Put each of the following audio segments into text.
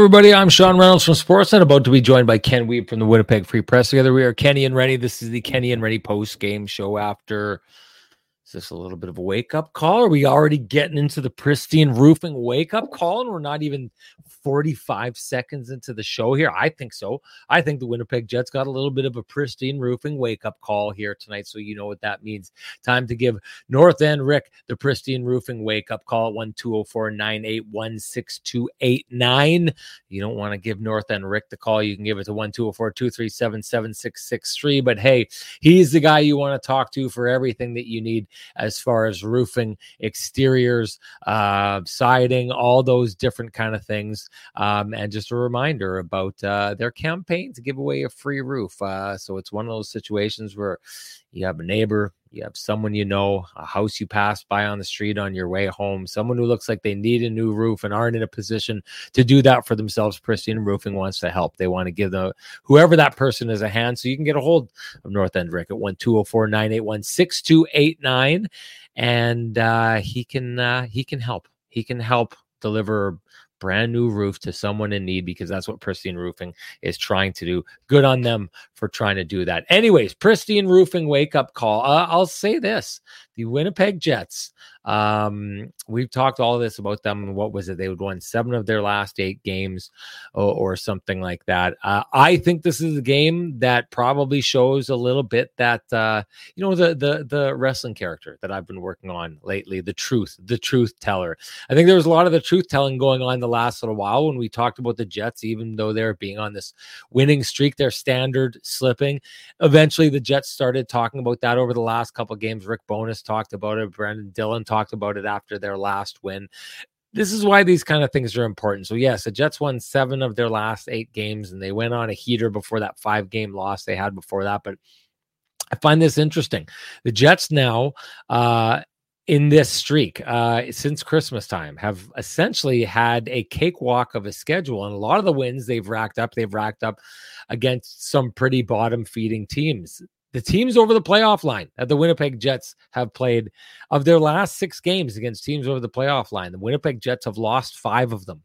Everybody. I'm Sean Reynolds from Sportsnet, about to be joined by Ken Wiebe from the Winnipeg Free Press. Together, we are Kenny and Rennie. This is the Kenny and Rennie post game show after is this a little bit of a wake up call? Are we already getting into the pristine roofing wake up call? And we're not even 45 seconds into the show here. I think so. I think the Winnipeg Jets got a little bit of a pristine roofing wake up call here tonight. So you know what that means. Time to give North End Rick the pristine roofing wake up call at 1 204 981 6289. You don't want to give North End Rick the call. You can give it to 1 204 237 7663. But hey, he's the guy you want to talk to for everything that you need as far as roofing, exteriors, uh, siding, all those different kind of things. Um, and just a reminder about uh, their campaign to give away a free roof. Uh, so it's one of those situations where you have a neighbor, you have someone you know, a house you pass by on the street on your way home, someone who looks like they need a new roof and aren't in a position to do that for themselves. Pristine Roofing wants to help. They want to give the whoever that person is a hand. So you can get a hold of North End Rick at 1 204 981 6289. And uh, he can uh, he can help. He can help deliver brand new roof to someone in need because that's what Pristine Roofing is trying to do. Good on them for trying to do that. Anyways, Pristine Roofing wake up call. Uh, I'll say this the Winnipeg Jets. Um, we've talked all this about them. What was it? They would win seven of their last eight games or, or something like that. Uh, I think this is a game that probably shows a little bit that, uh, you know, the, the, the wrestling character that I've been working on lately, the truth, the truth teller. I think there was a lot of the truth telling going on the last little while when we talked about the Jets, even though they're being on this winning streak, their standard slipping. Eventually, the Jets started talking about that over the last couple games. Rick Bowness talked about it. Brenden Dillon talked about it after their last win. This is why these kind of things are important. So, yes, the Jets won seven of their last eight games, and they went on a heater before that five game loss they had before that. But I find this interesting. The Jets now, uh, in this streak uh, since Christmas time have essentially had a cakewalk of a schedule. And a lot of the wins they've racked up, they've racked up against some pretty bottom feeding teams the teams over the playoff line that the Winnipeg Jets have played of their last six games against teams over the playoff line, the Winnipeg Jets have lost five of them.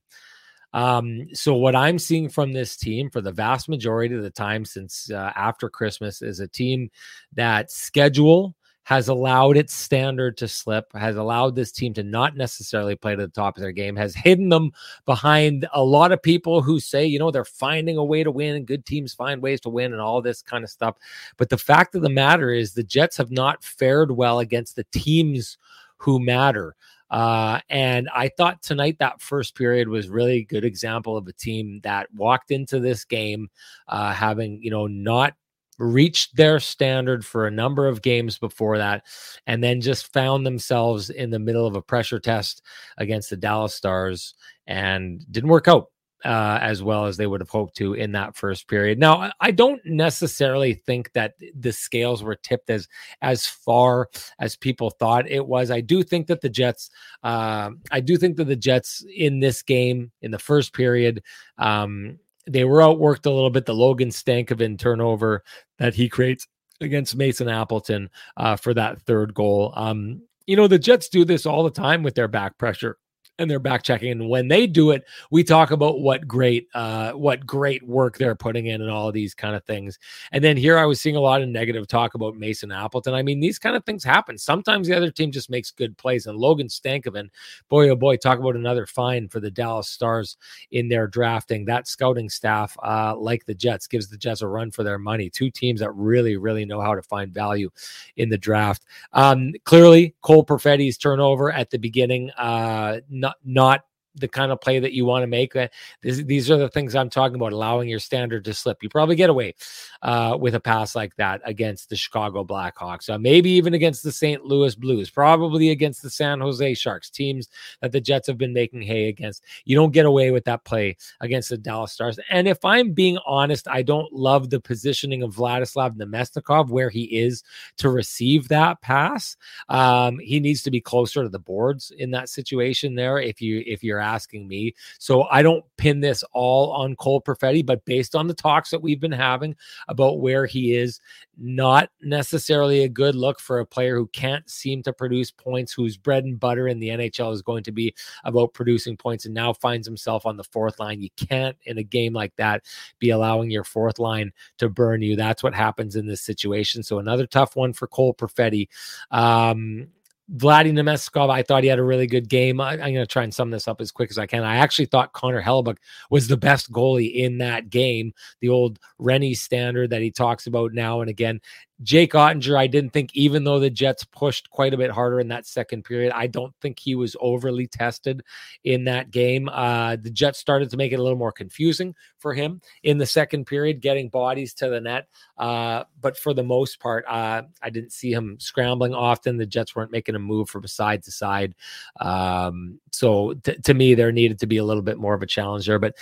Um, so what I'm seeing from this team for the vast majority of the time since uh, after Christmas is a team that schedule has allowed its standard to slip, has allowed this team to not necessarily play to the top of their game, has hidden them behind a lot of people who say, you know, they're finding a way to win and good teams find ways to win and all this kind of stuff. But the fact of the matter is, the Jets have not fared well against the teams who matter. Uh, and I thought tonight that first period was really a good example of a team that walked into this game uh, having, you know, not reached their standard for a number of games before that, and then just found themselves in the middle of a pressure test against the Dallas Stars and didn't work out. Uh, as well as they would have hoped to in that first period. Now, I don't necessarily think that the scales were tipped as as far as people thought it was. I do think that the Jets, uh, I do think that the Jets in this game in the first period, um, they were outworked a little bit. The Logan Stankoven turnover that he creates against Mason Appleton uh, for that third goal. Um, you know, the Jets do this all the time with their back pressure and they're back checking. And when they do it, we talk about what great, uh, what great work they're putting in and all of these kind of things. And then here I was seeing a lot of negative talk about Mason Appleton. I mean, these kind of things happen. Sometimes the other team just makes good plays. And Logan Stankoven, boy, oh boy, talk about another fine for the Dallas Stars in their drafting. That scouting staff, uh, like the Jets, gives the Jets a run for their money. Two teams that really, really know how to find value in the draft. Um, clearly, Cole Perfetti's turnover at the beginning, uh, not not the kind of play that you want to make. This, these are the things I'm talking about, allowing your standard to slip. You probably get away uh, with a pass like that against the Chicago Blackhawks, uh, maybe even against the St. Louis Blues, probably against the San Jose Sharks, teams that the Jets have been making hay against. You don't get away with that play against the Dallas Stars. And if I'm being honest, I don't love the positioning of Vladislav Namestnikov where he is to receive that pass. Um, he needs to be closer to the boards in that situation there. If you if you're asking me. So I don't pin this all on Cole Perfetti, but based on the talks that we've been having about where he is, not necessarily a good look for a player who can't seem to produce points, whose bread and butter in the NHL is going to be about producing points, and now finds himself on the fourth line. You can't, in a game like that, be allowing your fourth line to burn you. That's what happens in this situation. So another tough one for Cole Perfetti. Um, Vladdy Namestnikov, I thought he had a really good game. I, am going to try and sum this up as quick as I can. I actually thought Connor Hellebuyck was the best goalie in that game. The old Rennie standard that he talks about now and again. Jake Oettinger, I didn't think, even though the Jets pushed quite a bit harder in that second period, I don't think he was overly tested in that game. Uh, the Jets started to make it a little more confusing for him in the second period, getting bodies to the net. Uh, but for the most part, uh, I didn't see him scrambling often. The Jets weren't making a move from side to side. Um, so t- to me, there needed to be a little bit more of a challenge there. But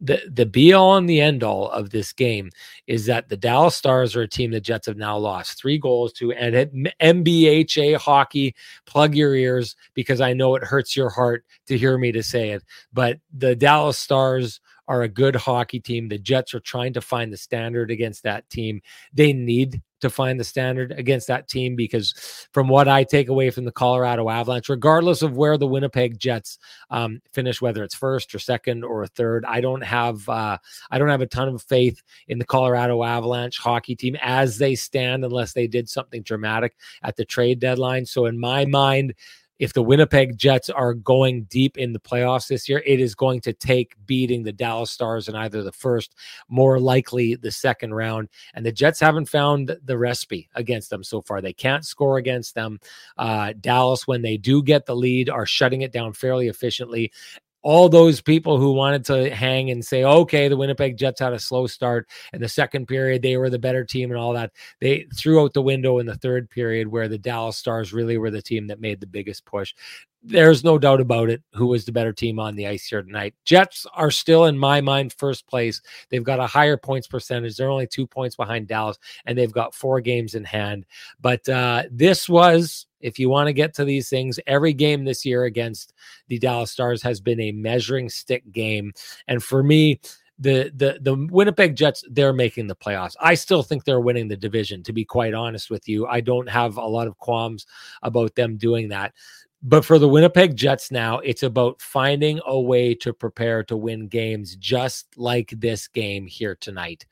the the be all and the end all of this game is that the Dallas Stars are a team the Jets have now lost three goals to, and at NBHA hockey, plug your ears because I know it hurts your heart to hear me to say it, but the Dallas Stars are a good hockey team. The Jets are trying to find the standard against that team. They need to find the standard against that team because, from what I take away from the Colorado Avalanche, regardless of where the Winnipeg Jets um, finish, whether it's first or second or third, I don't have uh, I don't have a ton of faith in the Colorado Avalanche hockey team as they stand, unless they did something dramatic at the trade deadline. So, in my mind, if the Winnipeg Jets are going deep in the playoffs this year, it is going to take beating the Dallas Stars in either the first, more likely the second round. And the Jets haven't found the recipe against them so far. They can't score against them. Uh, Dallas, when they do get the lead, are shutting it down fairly efficiently all those people who wanted to hang and say, okay, the Winnipeg Jets had a slow start in the second period, they were the better team and all that, they threw out the window in the third period where the Dallas Stars really were the team that made the biggest push. There's no doubt about it who was the better team on the ice here tonight. Jets are still, in my mind, first place. They've got a higher points percentage. They're only two points behind Dallas, and they've got four games in hand. But uh, this was if you want to get to these things, every game this year against the Dallas Stars has been a measuring stick game. And for me, the the the Winnipeg Jets they're making the playoffs. I still think they're winning the division to be quite honest with you. I don't have a lot of qualms about them doing that. But for the Winnipeg Jets now, it's about finding a way to prepare to win games just like this game here tonight.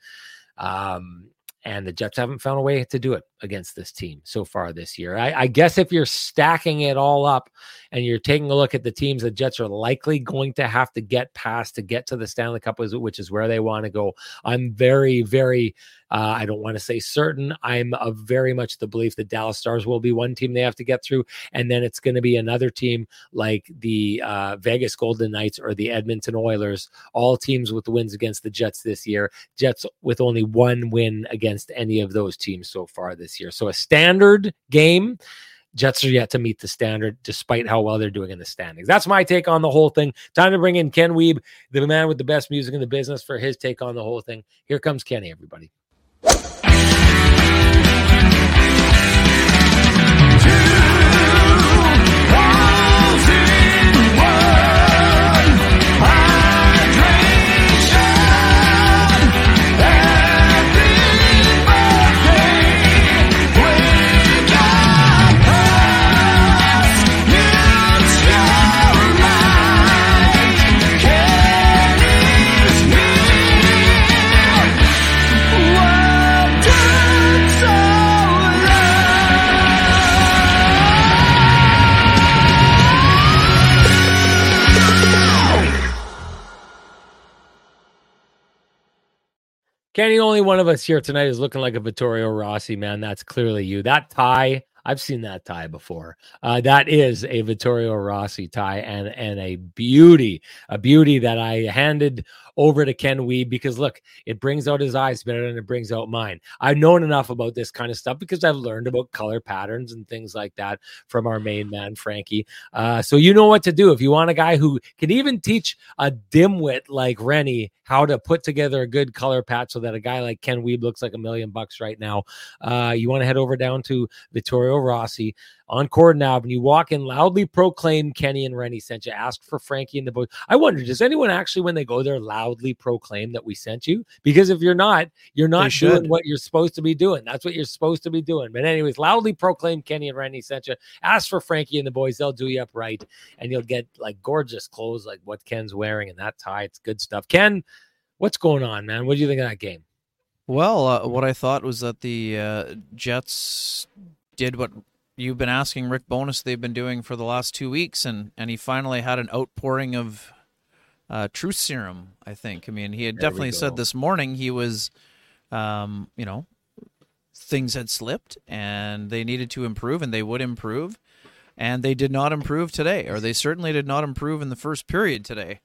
Um, and the Jets haven't found a way to do it against this team so far this year. I, I, guess if you're stacking it all up and you're taking a look at the teams the Jets are likely going to have to get past to get to the Stanley Cup, which is where they want to go, I'm very, very uh, I don't want to say certain. I'm of very much the belief that Dallas Stars will be one team they have to get through, and then it's going to be another team like the uh, Vegas Golden Knights or the Edmonton Oilers, all teams with wins against the Jets this year. Jets with only one win against any of those teams so far this year. So a standard game. Jets are yet to meet the standard despite how well they're doing in the standings. That's my take on the whole thing. Time to bring in Ken Wiebe, the man with the best music in the business, for his take on the whole thing. Here comes Kenny, everybody. Kenny, only one of us here tonight is looking like a Vittorio Rossi, man. That's clearly you. That tie, I've seen that tie before. Uh, that is a Vittorio Rossi tie and and a beauty, a beauty that I handed over to Ken Wiebe because look, it brings out his eyes better than it brings out mine. I've known enough about this kind of stuff because I've learned about color patterns and things like that from our main man, Frankie. Uh, so you know what to do if you want a guy who can even teach a dimwit like Rennie how to put together a good color patch so that a guy like Ken Wiebe looks like a million bucks right now. Uh, you want to head over down to Vittorio Rossi on Corydon Avenue. Walk in, loudly proclaim Kenny and Rennie sent you. Ask for Frankie and the boys. I wonder, does anyone actually, when they go there, loudly proclaim that we sent you? Because if you're not, you're not doing what you're supposed to be doing. That's what you're supposed to be doing. But anyways, loudly proclaim Kenny and Randy sent you. Ask for Frankie and the boys. They'll do you up right, and you'll get like gorgeous clothes like what Ken's wearing and that tie. It's good stuff. Ken, what's going on, man? What do you think of that game? Well, uh, what I thought was that the uh, Jets did what you've been asking Rick Bowness they've been doing for the last two weeks, and and he finally had an outpouring of uh, truth serum. I think. I mean, he had there definitely said this morning he was, um, you know, things had slipped and they needed to improve, and they would improve, and they did not improve today, or they certainly did not improve in the first period today,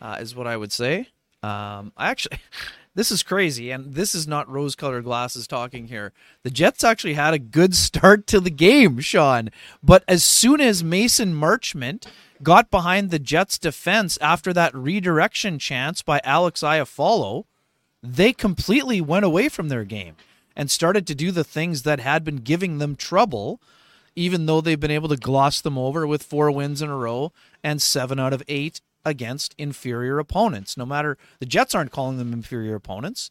uh, is what I would say. Um, I actually. this is crazy, and this is not rose colored glasses talking here. The Jets actually had a good start to the game, Sean. But as soon as Mason Marchment got behind the Jets defense after that redirection chance by Alex Iafallo, they completely went away from their game and started to do the things that had been giving them trouble, even though they've been able to gloss them over with four wins in a row and seven out of eight against inferior opponents. No matter the Jets aren't calling them inferior opponents,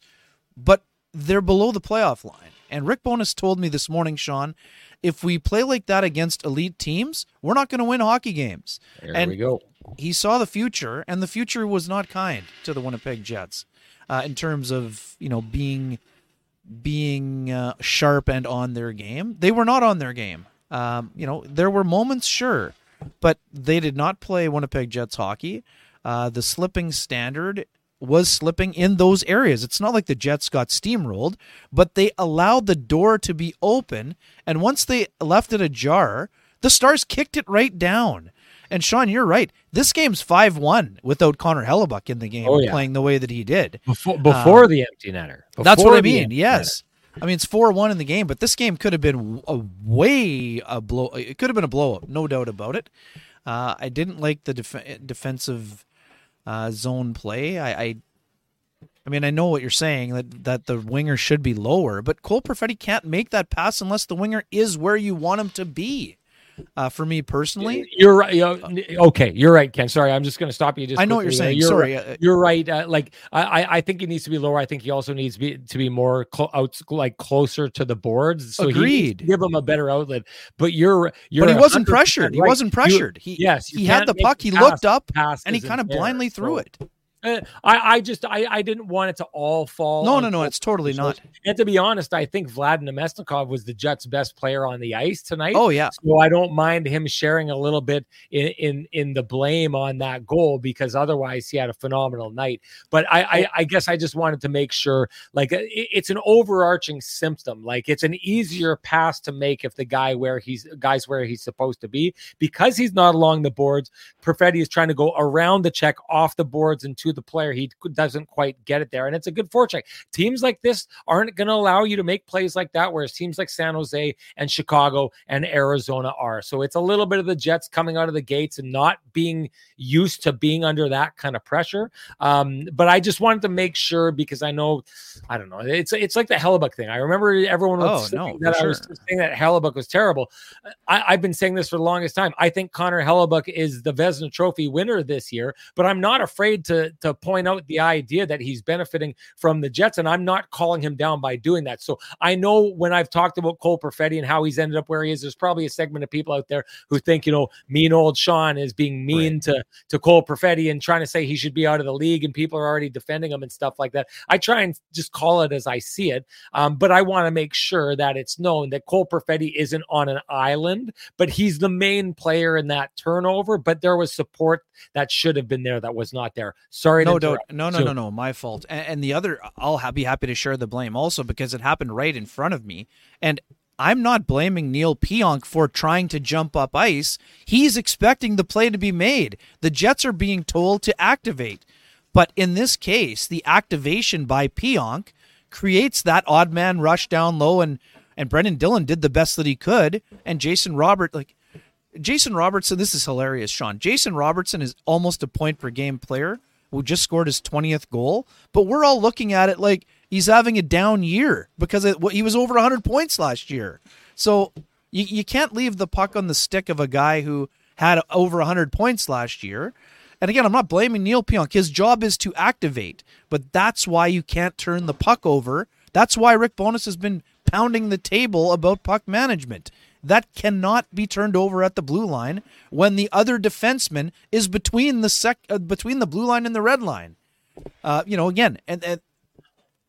but they're below the playoff line. And Rick Bowness told me this morning, Sean, if we play like that against elite teams, we're not going to win hockey games. There and we go. He saw the future, and the future was not kind to the Winnipeg Jets uh, in terms of you know being being uh, sharp and on their game. They were not on their game. Um, you know, there were moments, sure, but they did not play Winnipeg Jets hockey. Uh, the slipping standard was slipping in those areas. It's not like the Jets got steamrolled, but they allowed the door to be open. And once they left it ajar, the Stars kicked it right down. And Sean, you're right. This game's five one without Connor Hellebuyck in the game oh, yeah. playing the way that he did before, before um, the empty netter. Before that's what I mean. Yes, I mean, it's four one in the game, but this game could have been a way a blow. It could have been a blow up, no doubt about it. Uh, I didn't like the def- defensive uh, zone play. I, I, I mean, I know what you're saying that that the winger should be lower, but Cole Perfetti can't make that pass unless the winger is where you want him to be uh, for me personally. You're right. okay, you're right, Ken. Sorry, I'm just going to stop you. Just I know what you're saying. You're Sorry, right. you're right. Uh, like I, I think he needs to be lower. I think he also needs to be to be more cl- out, like closer to the boards. So Agreed. give him a better outlet. But you're you're. But he wasn't pressured. Right. He wasn't pressured. He yes. He had the puck. He looked up and he kind of blindly threw so. it. Uh, I, I just I, I didn't want it to all fall. No, no, no, it's totally not. And to be honest, I think Vlad Namestnikov was the Jets' best player on the ice tonight. Oh yeah. So I don't mind him sharing a little bit in in, in the blame on that goal because otherwise he had a phenomenal night. But I I, I guess I just wanted to make sure like it, it's an overarching symptom. Like it's an easier pass to make if the guy where he's guys where he's supposed to be because he's not along the boards. Perfetti is trying to go around the check off the boards and to the player. He doesn't quite get it there. And it's a good forecheck. Teams like this aren't going to allow you to make plays like that, whereas teams like San Jose and Chicago and Arizona are. So it's a little bit of the Jets coming out of the gates and not being used to being under that kind of pressure. Um, but I just wanted to make sure because I know, I don't know, it's it's like the Hellebuyck thing. I remember everyone was oh, no, that I was saying that Hellebuyck was terrible. I, have been saying this for the longest time. I think Connor Hellebuyck is the Vezina Trophy winner this year, but I'm not afraid to to point out the idea that he's benefiting from the Jets, and I'm not calling him down by doing that. So I know when I've talked about Cole Perfetti and how he's ended up where he is, there's probably a segment of people out there who think, you know, mean old Sean is being mean right. to to Cole Perfetti and trying to say he should be out of the league, and people are already defending him and stuff like that. I try and just call it as I see it, um, but I want to make sure that it's known that Cole Perfetti isn't on an island, but he's the main player in that turnover. But there was support that should have been there that was not there. Sorry, no doubt, no, no, so, no, no, my fault. And, and the other, I'll be happy to share the blame also because it happened right in front of me, and I'm not blaming Neil Pionk for trying to jump up ice. He's expecting the play to be made. The Jets are being told to activate. But in this case, the activation by Pionk creates that odd man rush down low, and and Brenden Dillon did the best that he could, and Jason Robert like Jason Robertson. This is hilarious, Sean. Jason Robertson is almost a point per game player who just scored his twentieth goal, but we're all looking at it like he's having a down year because it, he was over 100 points last year. So you, you can't leave the puck on the stick of a guy who had over 100 points last year. And again, I'm not blaming Neil Pionk. His job is to activate, but that's why you can't turn the puck over. That's why Rick Bowness has been pounding the table about puck management. That cannot be turned over at the blue line when the other defenseman is between the sec uh, between the blue line and the red line. Uh, you know, again, and, and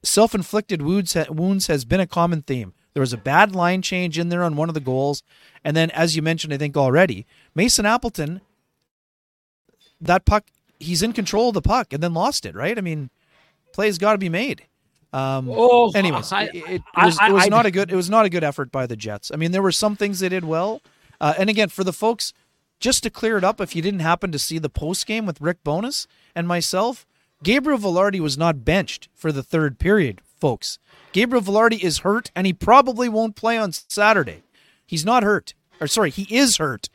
self-inflicted wounds wounds has been a common theme. There was a bad line change in there on one of the goals, and then, as you mentioned, I think already, Mason Appleton, that puck, he's in control of the puck and then lost it. Right? I mean, plays got to be made. Um, oh, anyways, I, it, it, was, I, I, it was not a good. It was not a good effort by the Jets. I mean, there were some things they did well, uh, and again, for the folks, just to clear it up, if you didn't happen to see the post game with Rick Bowness and myself, Gabriel Vilardi was not benched for the third period, folks. Gabriel Vilardi is hurt, and he probably won't play on Saturday. He's not hurt, or sorry, he is hurt.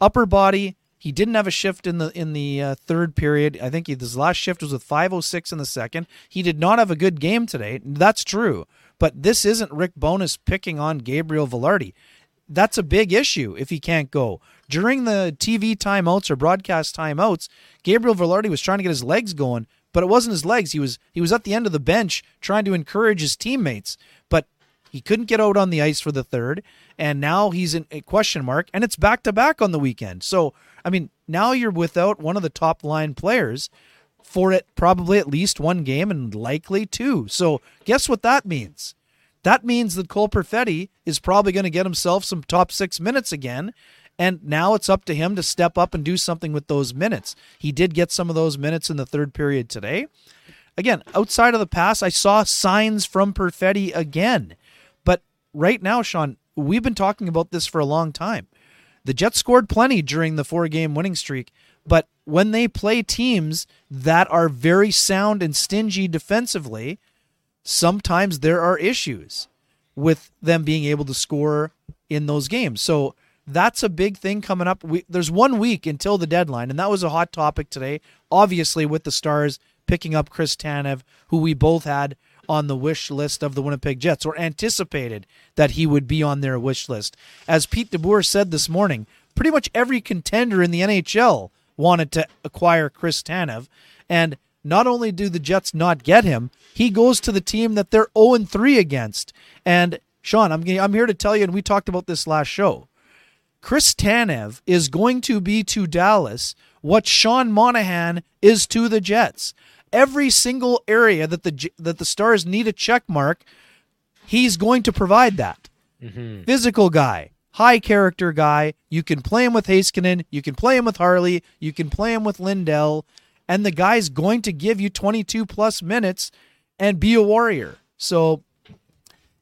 Upper body. He didn't have a shift in the in the uh, third period. I think his last shift was with 5:06 in the second. He did not have a good game today. That's true, but this isn't Rick Bowness picking on Gabriel Vilardi. That's a big issue if he can't go. During the TV timeouts or broadcast timeouts, Gabriel Vilardi was trying to get his legs going, but it wasn't his legs. He was he was at the end of the bench trying to encourage his teammates, but he couldn't get out on the ice for the third, and now he's in a question mark, and it's back to back on the weekend. So I mean, now you're without one of the top line players for it probably at least one game and likely two. So guess what that means? That means that Cole Perfetti is probably going to get himself some top six minutes again, and now it's up to him to step up and do something with those minutes. He did get some of those minutes in the third period today. Again, outside of the pass, I saw signs from Perfetti again. But right now, Sean, we've been talking about this for a long time. The Jets scored plenty during the four game winning streak, but when they play teams that are very sound and stingy defensively, sometimes there are issues with them being able to score in those games. So that's a big thing coming up. We, there's one week until the deadline, and that was a hot topic today. Obviously, with the Stars picking up Chris Tanev, who we both had on the wish list of the Winnipeg Jets, or anticipated that he would be on their wish list. As Pete DeBoer said this morning, pretty much every contender in the NHL wanted to acquire Chris Tanev, and not only do the Jets not get him, he goes to the team that they're 0 3 against. And Sean, I'm I'm here to tell you, and we talked about this last show. Chris Tanev is going to be to Dallas what Sean Monahan is to the Jets. Every single area that the that the Stars need a check mark, he's going to provide that. Mm-hmm. Physical guy, high character guy. You can play him with Heiskanen, you can play him with Harley, you can play him with Lindell, and the guy's going to give you 22 plus minutes and be a warrior. So,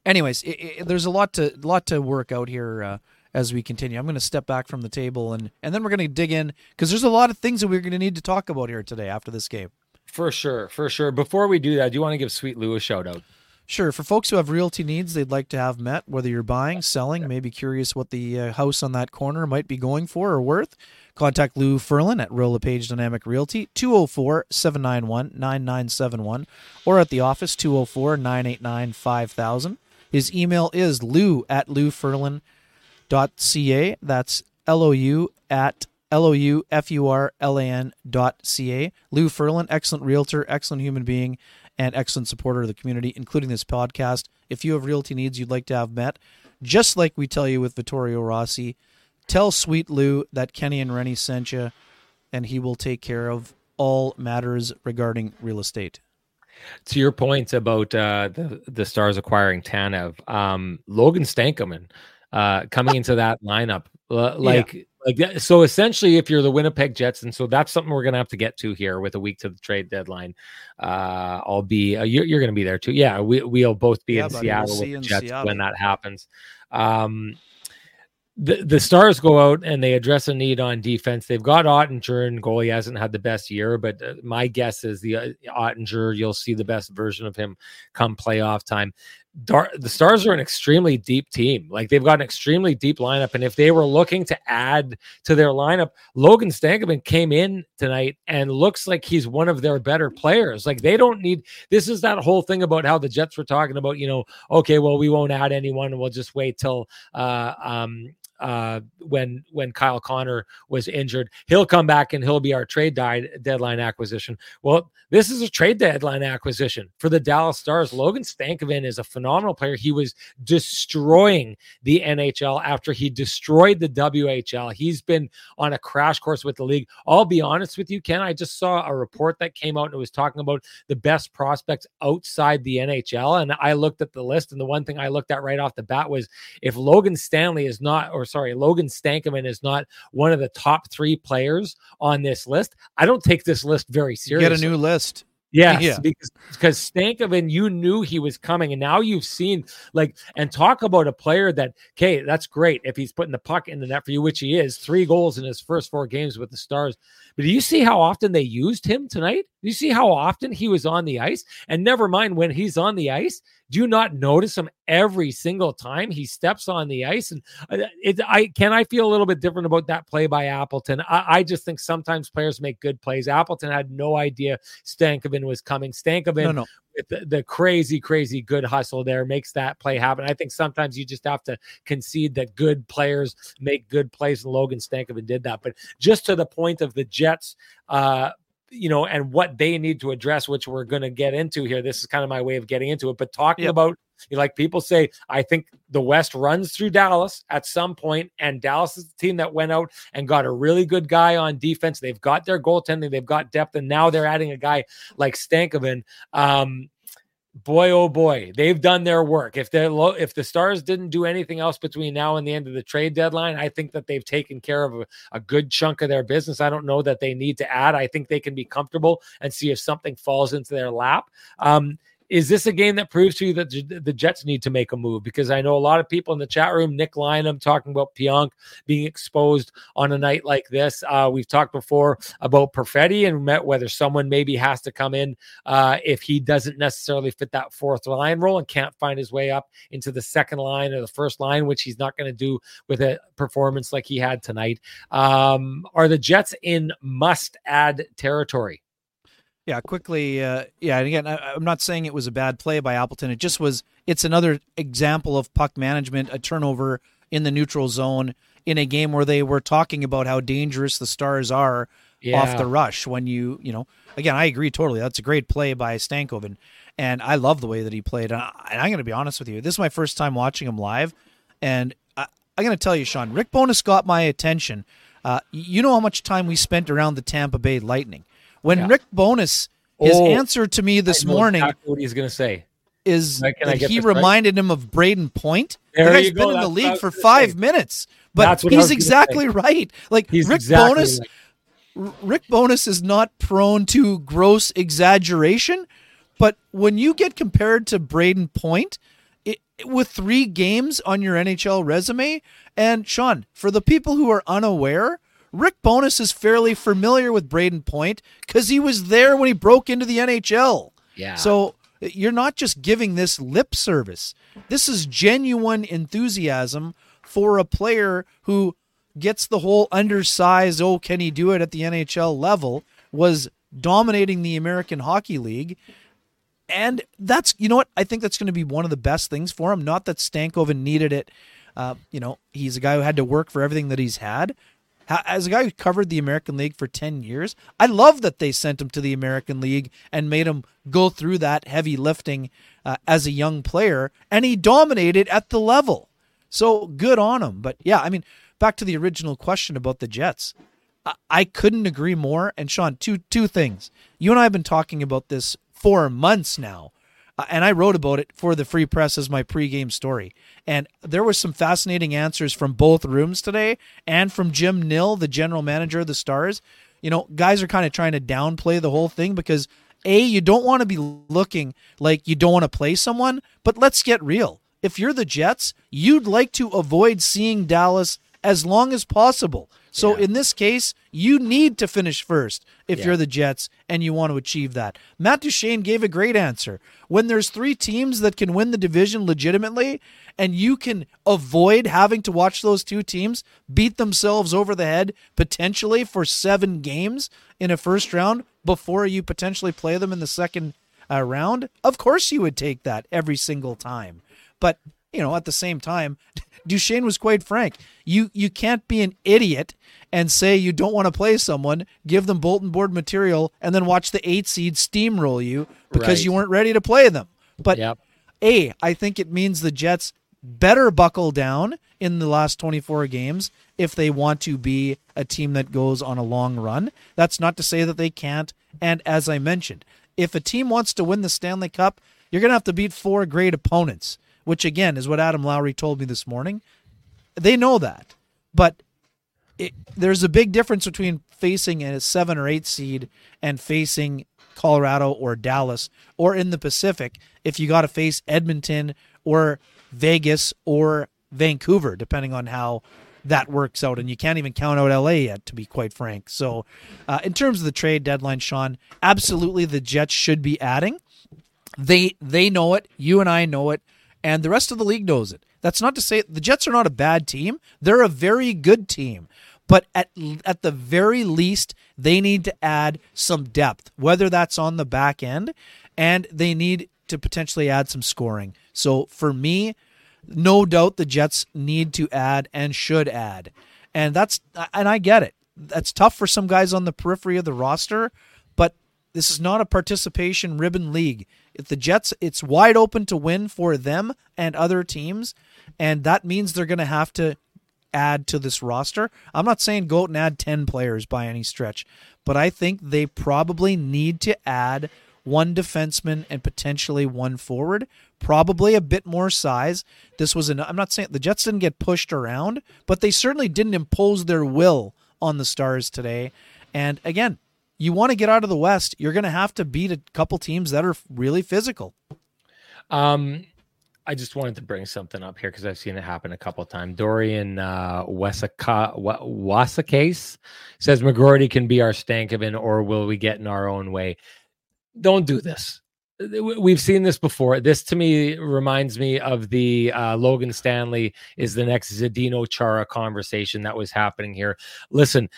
anyways, it, it, there's a lot to lot to work out here. Uh, as we continue. I'm going to step back from the table and and then we're going to dig in because there's a lot of things that we're going to need to talk about here today after this game. For sure, for sure. Before we do that, do want to give Sweet Lou a shout out. Sure. For folks who have realty needs they'd like to have met, whether you're buying, selling, maybe curious what the uh, house on that corner might be going for or worth, contact Lou Furlan at Royal LePage Dynamic Realty, 204 791 9971, or at the office, 204 989 5000. His email is lou at loufurlan.com ca. That's L O U at L O U F U R L A N dot C A. Lou Furlan, excellent realtor, excellent human being, and excellent supporter of the community, including this podcast. If you have realty needs you'd like to have met, just like we tell you with Vittorio Rossi, tell Sweet Lou that Kenny and Rennie sent you, and he will take care of all matters regarding real estate. To your point about uh, the the Stars acquiring Tanev, um, Logan Stankoven uh, coming into that lineup. like, yeah. Like so essentially, if you're the Winnipeg Jets, and so that's something we're gonna have to get to here with a week to the trade deadline. Uh, I'll be uh, you're, you're gonna be there too. Yeah, we we'll both be yeah, in Seattle with the Jets Seattle. when that happens. Um, the, the Stars go out and they address a need on defense. They've got Oettinger and goal. He hasn't had the best year, but uh, my guess is the uh, Oettinger, you'll see the best version of him come playoff time. Dar- the Stars are an extremely deep team. Like they've got an extremely deep lineup. And if they were looking to add to their lineup, Logan Stankoven came in tonight and looks like he's one of their better players. Like they don't need this is that whole thing about how the Jets were talking about, you know, okay, well, we won't add anyone we'll just wait till uh um uh, when when Kyle Connor was injured. He'll come back and he'll be our trade di- deadline acquisition. Well, this is a trade deadline acquisition for the Dallas Stars. Logan Stankoven is a phenomenal player. He was destroying the NHL after he destroyed the WHL. He's been on a crash course with the league. I'll be honest with you, Ken. I just saw a report that came out and it was talking about the best prospects outside the NHL, and I looked at the list, and the one thing I looked at right off the bat was if Logan Stanley is not, or sorry, Logan Stankoven is not one of the top three players on this list, I don't take this list very seriously. Get a new list. Yes, yeah. because because Stankoven, you knew he was coming, and now you've seen like and talk about a player that okay, that's great if he's putting the puck in the net for you, which he is. Three goals in his first four games with the Stars. But do you see how often they used him tonight? You see how often he was on the ice? And never mind when he's on the ice, do you not notice him every single time he steps on the ice? And uh, it, I can I feel a little bit different about that play by Appleton. I, I just think sometimes players make good plays. Appleton had no idea Stankoven was coming. Stankoven no, no. with the, the crazy, crazy good hustle there makes that play happen. I think sometimes you just have to concede that good players make good plays, and Logan Stankoven did that. But just to the point of the Jets uh, you know, and what they need to address, which we're going to get into here. This is kind of my way of getting into it. But talking yep. about, like people say, I think the West runs through Dallas at some point, and Dallas is the team that went out and got a really good guy on defense. They've got their goaltending, they've got depth, and now they're adding a guy like Stankoven. Um, boy oh boy they've done their work. If they're low if the stars didn't do anything else between now and the end of the trade deadline i think that they've taken care of a, a, good chunk of their business. I don't know that they need to add. I think they can be comfortable and see if something falls into their lap. Um is this a game that proves to you that the Jets need to make a move? Because I know a lot of people in the chat room, Nick Lynham talking about Pionk being exposed on a night like this. Uh, we've talked before about Perfetti and met whether someone maybe has to come in uh, if he doesn't necessarily fit that fourth line role and can't find his way up into the second line or the first line, which he's not going to do with a performance like he had tonight. Um, are the Jets in must add territory? Yeah, quickly. Uh, yeah, and again, I, am not saying it was a bad play by Appleton. It just was. It's another example of puck management, a turnover in the neutral zone in a game where they were talking about how dangerous the Stars are yeah. off the rush. When you, you know, again, I agree totally. That's a great play by Stankoven, and I love the way that he played. And, I, am going to be honest with you. This is my first time watching him live, and I, I'm going to tell you, Sean, Rick Bowness got my attention. Uh, you know how much time we spent around the Tampa Bay Lightning when yeah. Rick Bowness, his oh, answer to me this morning, exactly what he's going to say is that he reminded right? him of Brayden Point. There the guy's been in the league for five say. minutes, but he's exactly right. Like he's Rick exactly Bowness. Right. Rick Bowness is not prone to gross exaggeration, but when you get compared to Brayden Point, it, with three games on your NHL resume, and Sean, for the people who are unaware, Rick Bowness is fairly familiar with Brayden Point because he was there when he broke into the NHL. Yeah. So you're not just giving this lip service. This is genuine enthusiasm for a player who gets the whole undersized, oh, can he do it at the NHL level, was dominating the American Hockey League. And that's, you know what? I think that's going to be one of the best things for him. Not that Stankoven needed it. Uh, you know, he's a guy who had to work for everything that he's had, as a guy who covered the American League for 10 years, I love that they sent him to the American League and made him go through that heavy lifting uh, as a young player, and he dominated at the level. So good on him. But yeah, I mean, back to the original question about the Jets. I, I couldn't agree more. And Sean, two two things. You and I have been talking about this for months now uh, and I wrote about it for the Free Press as my pregame story. And there were some fascinating answers from both rooms today, and from Jim Nill, the general manager of the Stars. You know, guys are kind of trying to downplay the whole thing because a you don't want to be looking like you don't want to play someone, but let's get real. if you're the Jets, you'd like to avoid seeing Dallas as long as possible. So Yeah. in this case, you need to finish first if Yeah. you're the Jets and you want to achieve that. Matt Duchene gave a great answer. When there's three teams that can win the division legitimately, and you can avoid having to watch those two teams beat themselves over the head potentially for seven games in a first round before you potentially play them in the second uh, round, of course you would take that every single time. But you know, at the same time, Duchene was quite frank. You you can't be an idiot and say you don't want to play someone, give them bulletin board material, and then watch the eight seed steamroll you because Right. you weren't ready to play them. But Yep. a, I think it means the Jets better buckle down in the last 24 games if they want to be a team that goes on a long run. That's not to say that they can't. And as I mentioned, if a team wants to win the Stanley Cup, you're going to have to beat four great opponents, which again is what Adam Lowry told me this morning. They know that. But it, there's a big difference between facing a seven or eight seed and facing Colorado or Dallas or in the Pacific if you got to face Edmonton or Vegas or Vancouver, depending on how that works out. And you can't even count out LA yet, to be quite frank. So, uh, in terms of the trade deadline, Sean, absolutely the Jets should be adding. They they know it. You and I know it, and the rest of the league knows it. That's not to say the Jets are not a bad team. They're a very good team. But at at the very least, they need to add some depth, whether that's on the back end, and they need to potentially add some scoring. So for me, no doubt the Jets need to add and should add. And that's and I get it. That's tough for some guys on the periphery of the roster, this is not a participation ribbon league. If the Jets, it's wide open to win for them and other teams, and that means they're going to have to add to this roster. I'm not saying go out and add 10 players by any stretch, but I think they probably need to add one defenseman and potentially one forward, probably a bit more size. This was an I'm not saying the Jets didn't get pushed around, but they certainly didn't impose their will on the Stars today. And again, you want to get out of the West, you're going to have to beat a couple teams that are really physical. Um, I just wanted to bring something up here because I've seen it happen a couple of times. Dorian uh, Wasakase says McGroarty can be our Stankoven, or will we get in our own way? Don't do this. We- We've seen this before. This to me reminds me of the uh, Logan Stanley is the next Zdeno Chara conversation that was happening here. Listen,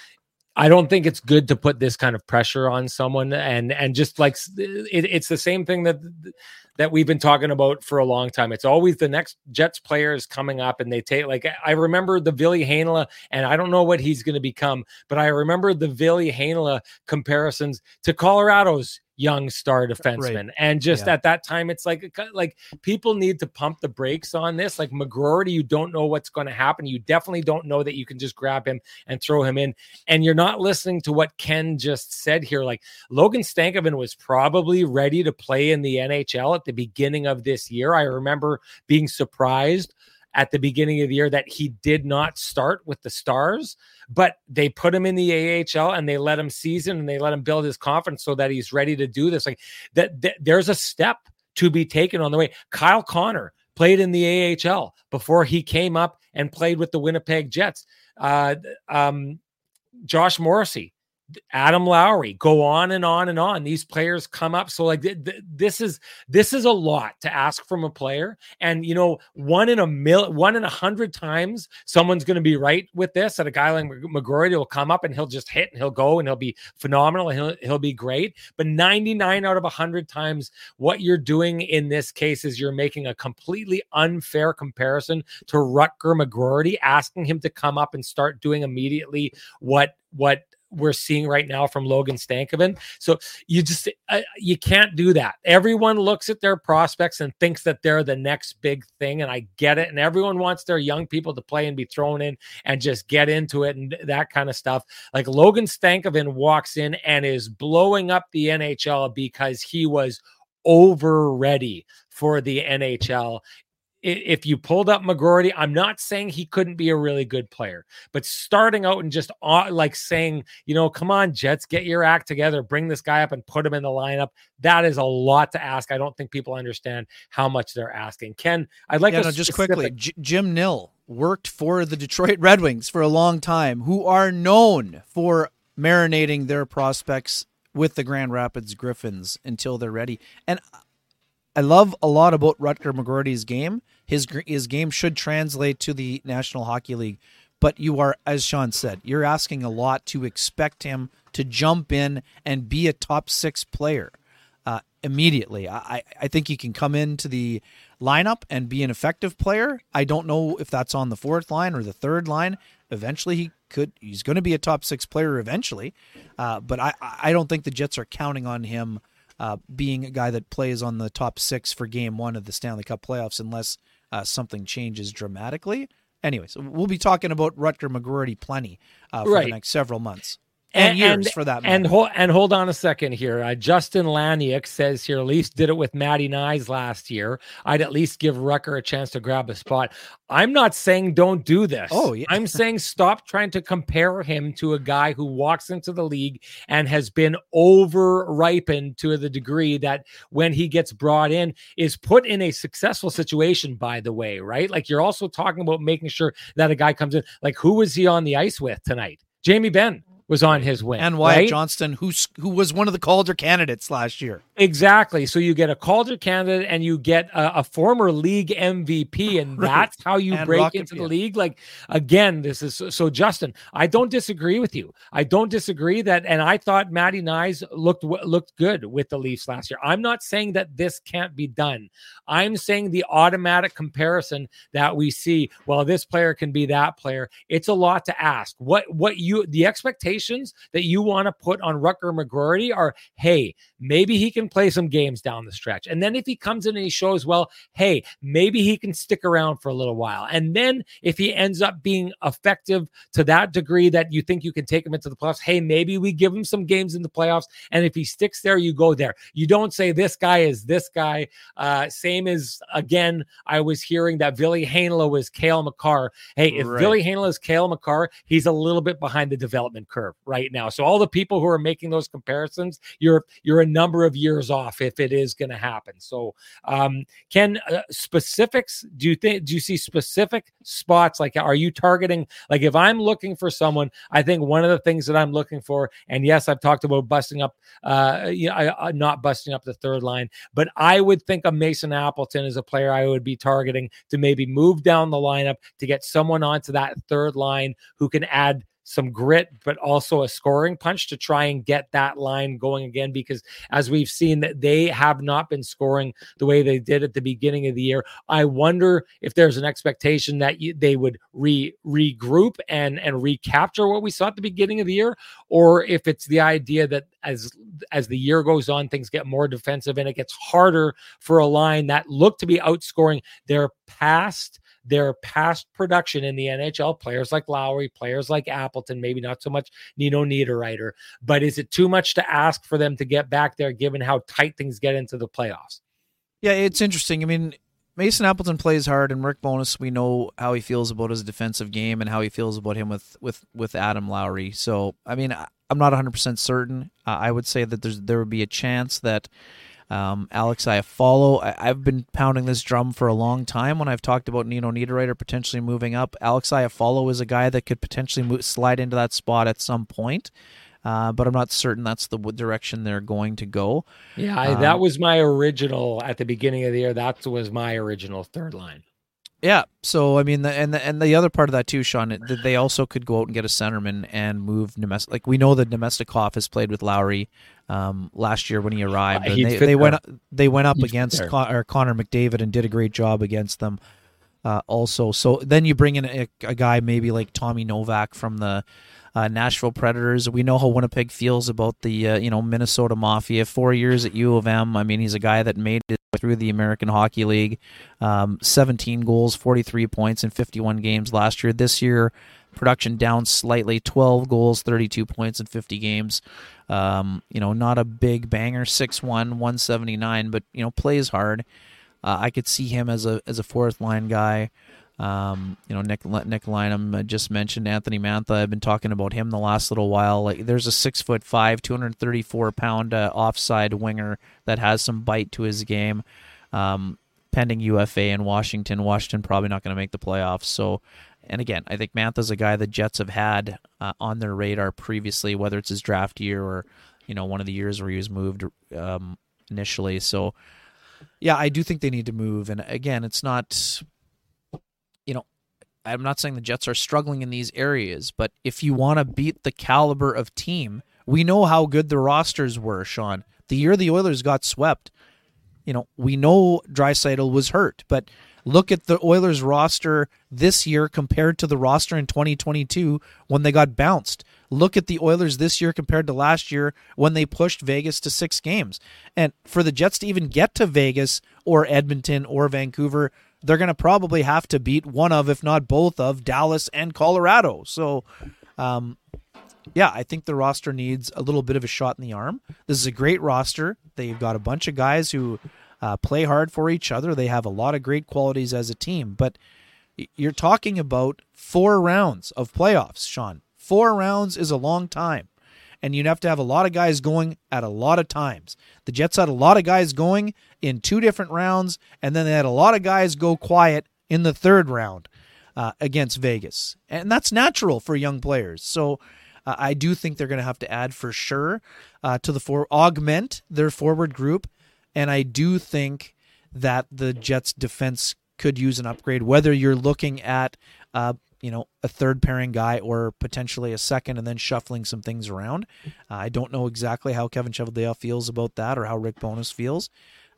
I don't think it's good to put this kind of pressure on someone, and and just like it, it's the same thing that that we've been talking about for a long time. It's always the next Jets players coming up, and they take like I remember the Ville Heinola, and I don't know what he's going to become, but I remember the Ville Heinola comparisons to Colorado's young star defenseman, and just Yeah. at that time, it's like like people need to pump the brakes on this. Like McGroarty, you don't know what's going to happen. You definitely don't know that you can just grab him and throw him in, and you're not listening to what Ken just said here. Like Logan Stankoven was probably ready to play in the NHL at the beginning of this year. I remember being surprised at the beginning of the year that he did not start with the Stars, but they put him in the AHL and they let him season and they let him build his confidence so that he's ready to do this. Like that, that there's a step to be taken on the way. Kyle Connor played in the AHL before he came up and played with the Winnipeg Jets. Uh, um, Josh Morrissey, Adam Lowry, go on and on and on. These players come up. So like th- th- this is this is a lot to ask from a player. And you know, one in a mil, one in a hundred times, someone's going to be right with this. That a guy like McGroarty will come up and he'll just hit and he'll go and he'll be phenomenal he'll he'll be great. But 99 out of 100 times, what you're doing in this case is you're making a completely unfair comparison to Rutger McGroarty, asking him to come up and start doing immediately what what we're seeing right now from Logan Stankoven. So you just uh, you can't do that. Everyone looks at their prospects and thinks that they're the next big thing, and I get it. And everyone wants their young people to play and be thrown in and just get into it and that kind of stuff. Like Logan Stankoven walks in and is blowing up the NHL because he was over ready for the NHL if you pulled up McGroarty, I'm not saying he couldn't be a really good player, but starting out and just like saying, you know, come on, Jets, get your act together, bring this guy up and put him in the lineup. That is a lot to ask. I don't think people understand how much they're asking. Ken, I'd like yeah, to no, just quickly. J- Jim Nill worked for the Detroit Red Wings for a long time, who are known for marinating their prospects with the Grand Rapids Griffins until they're ready. And I love a lot about Rutger McGroarty's game. His his game should translate to the National Hockey League, but you are, as Sean said, you're asking a lot to expect him to jump in and be a top six player uh, immediately. I I think he can come into the lineup and be an effective player. I don't know if that's on the fourth line or the third line. Eventually, he could. He's going to be a top six player eventually, uh, but I I don't think the Jets are counting on him uh, being a guy that plays on the top six for Game One of the Stanley Cup playoffs unless uh, something changes dramatically. Anyways, we'll be talking about Rutger McGroarty plenty uh, for right. the next several months and, years and, for that. Matter. And hold and hold on a second here. Uh, Justin Laniak says here, at least did it with Matty Knies last year. I'd at least give Rutger a chance to grab a spot. I'm not saying don't do this. Oh, yeah. I'm saying stop trying to compare him to a guy who walks into the league and has been over ripened to the degree that when he gets brought in is put in a successful situation. By the way, right? Like you're also talking about making sure that a guy comes in. Like who was he on the ice with tonight? Jamie Benn was on his wing. And Wyatt right? Johnston, who who was one of the Calder candidates last year. Exactly. So you get a Calder candidate and you get a, a former league MVP, and right. that's how you and break Rutger, into the yeah. league. Like again, this is so. Justin, I don't disagree with you. I don't disagree that, and I thought Matty Knies looked looked good with the Leafs last year. I'm not saying that this can't be done. I'm saying the automatic comparison that we see. Well, this player can be that player. It's a lot to ask. What what you the expectations that you want to put on Rutger McGroarty are, hey, maybe he can play some games down the stretch. And then if he comes in and he shows, well, hey, maybe he can stick around for a little while. And then if he ends up being effective to that degree that you think you can take him into the playoffs, hey, maybe we give him some games in the playoffs. And if he sticks there, you go there. You don't say this guy is this guy. Uh, same as, again, I was hearing that Ville Heinola was Cale Makar. Hey, if right. Ville Heinola is Cale Makar, he's a little bit behind the development curve right now. So all the people who are making those comparisons, you're you're a number of years off if it is going to happen. So, um, Ken, uh, specifics? Do you think? Do you see specific spots? Like, are you targeting? Like, if I'm looking for someone, I think one of the things that I'm looking for, and yes, I've talked about busting up, uh, you know, I, not busting up the third line, but I would think a Mason Appleton is a player I would be targeting to maybe move down the lineup to get someone onto that third line who can add some grit, but also a scoring punch to try and get that line going again. Because as we've seen, that they have not been scoring the way they did at the beginning of the year. I wonder if there's an expectation that you, they would re regroup and and recapture what we saw at the beginning of the year, or if it's the idea that as as the year goes on, things get more defensive and it gets harder for a line that looked to be outscoring their past their past production in the NHL, players like Lowry, players like Appleton, maybe not so much Nino Niederreiter, but is it too much to ask for them to get back there given how tight things get into the playoffs? Yeah, it's interesting. I mean, Mason Appleton plays hard, and Rick Bowness, we know how he feels about his defensive game and how he feels about him with with with Adam Lowry. So, I mean, I'm not 100 percent certain. Uh, I would say that there's there would be a chance that um, Alex Iafallo, I, have been pounding this drum for a long time when I've talked about Nino Niederreiter potentially moving up. Alex Iafallo is a guy that could potentially move, slide into that spot at some point. Uh, but I'm not certain that's the direction they're going to go. Yeah, I, um, that was my original at the beginning of the year. That was my original third line. Yeah. So I mean, the, and the and the other part of that too, Sean, they also could go out and get a centerman and move. Like we know that Namestnikov has played with Lowry um, last year when he arrived. Uh, they, they went they went up against Con- or Connor McDavid and did a great job against them. Uh, also, so then you bring in a, a guy maybe like Tommy Novak from the uh, Nashville Predators. We know how Winnipeg feels about the uh, you know Minnesota Mafia. Four years at U of M. I mean, he's a guy that made it through the American Hockey League. Um, 17 goals, 43 points in 51 games last year. This year, production down slightly 12 goals 32 points in 50 games um, you know not a big banger 6-1 179 but you know plays hard Uh, I could see him as a as a fourth line guy. Um, you know, Nick Nick Lynham just mentioned Anthony Mantha. I've been talking about him the last little while. Like, there's a six foot five, 234 pound uh, offside winger that has some bite to his game. Um, pending UFA in Washington. Washington probably not going to make the playoffs. So, and again, I think Mantha's a guy the Jets have had uh, on their radar previously, whether it's his draft year or you know one of the years where he was moved um, initially. So, yeah, I do think they need to move. And again, it's not I'm not saying the Jets are struggling in these areas, but if you want to beat the caliber of team, we know how good the rosters were, Sean. The year the Oilers got swept, you know, we know Draisaitl was hurt, but look at the Oilers roster this year compared to the roster in 2022 when they got bounced. Look at the Oilers this year compared to last year when they pushed Vegas to six games. And for the Jets to even get to Vegas or Edmonton or Vancouver, they're going to probably have to beat one of, if not both of, Dallas and Colorado. So, um, yeah, I think the roster needs a little bit of a shot in the arm. This is a great roster. They've got a bunch of guys who uh, play hard for each other. They have a lot of great qualities as a team. But you're talking about four rounds of playoffs, Sean. Four rounds is a long time and you'd have to have a lot of guys going at a lot of times. The Jets had a lot of guys going in two different rounds, and then they had a lot of guys go quiet in the third round uh, against Vegas, and that's natural for young players. So. Uh, I do think they're going to have to add for sure uh, to the for augment their forward group, and I do think that the Jets' defense could use an upgrade. Whether you're looking at uh, you know a third pairing guy or potentially a second and then shuffling some things around. Uh, I don't know exactly how Kevin Cheveldayoff feels about that or how Rick Bowness feels.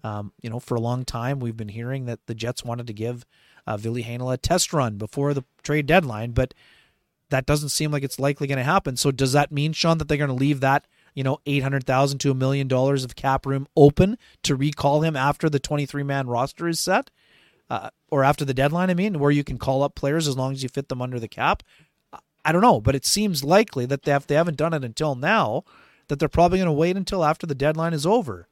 Um, you know, for a long time we've been hearing that the Jets wanted to give uh, Ville Heinola a test run before the trade deadline, but that doesn't seem like it's likely going to happen. So does that mean, Sean, that they're going to leave that you know eight hundred thousand to a million dollars of cap room open to recall him after the twenty three man roster is set? uh, or after the deadline, I mean, where you can call up players as long as you fit them under the cap. I don't know, but it seems likely that they they haven't done it until now, that they're probably going to wait until after the deadline is over.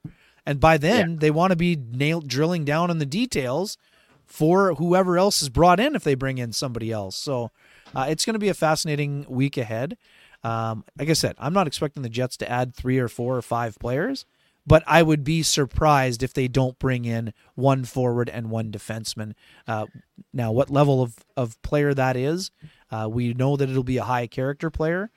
And by then, yeah. they want to be nail drilling down on the details for whoever else is brought in if they bring in somebody else. So uh, it's going to be a fascinating week ahead. Um, like I said, I'm not expecting the Jets to add three or four or five players but I would be surprised if they don't bring in one forward and one defenseman. Uh, now, what level of, of player that is, uh, we know that it'll be a high character player,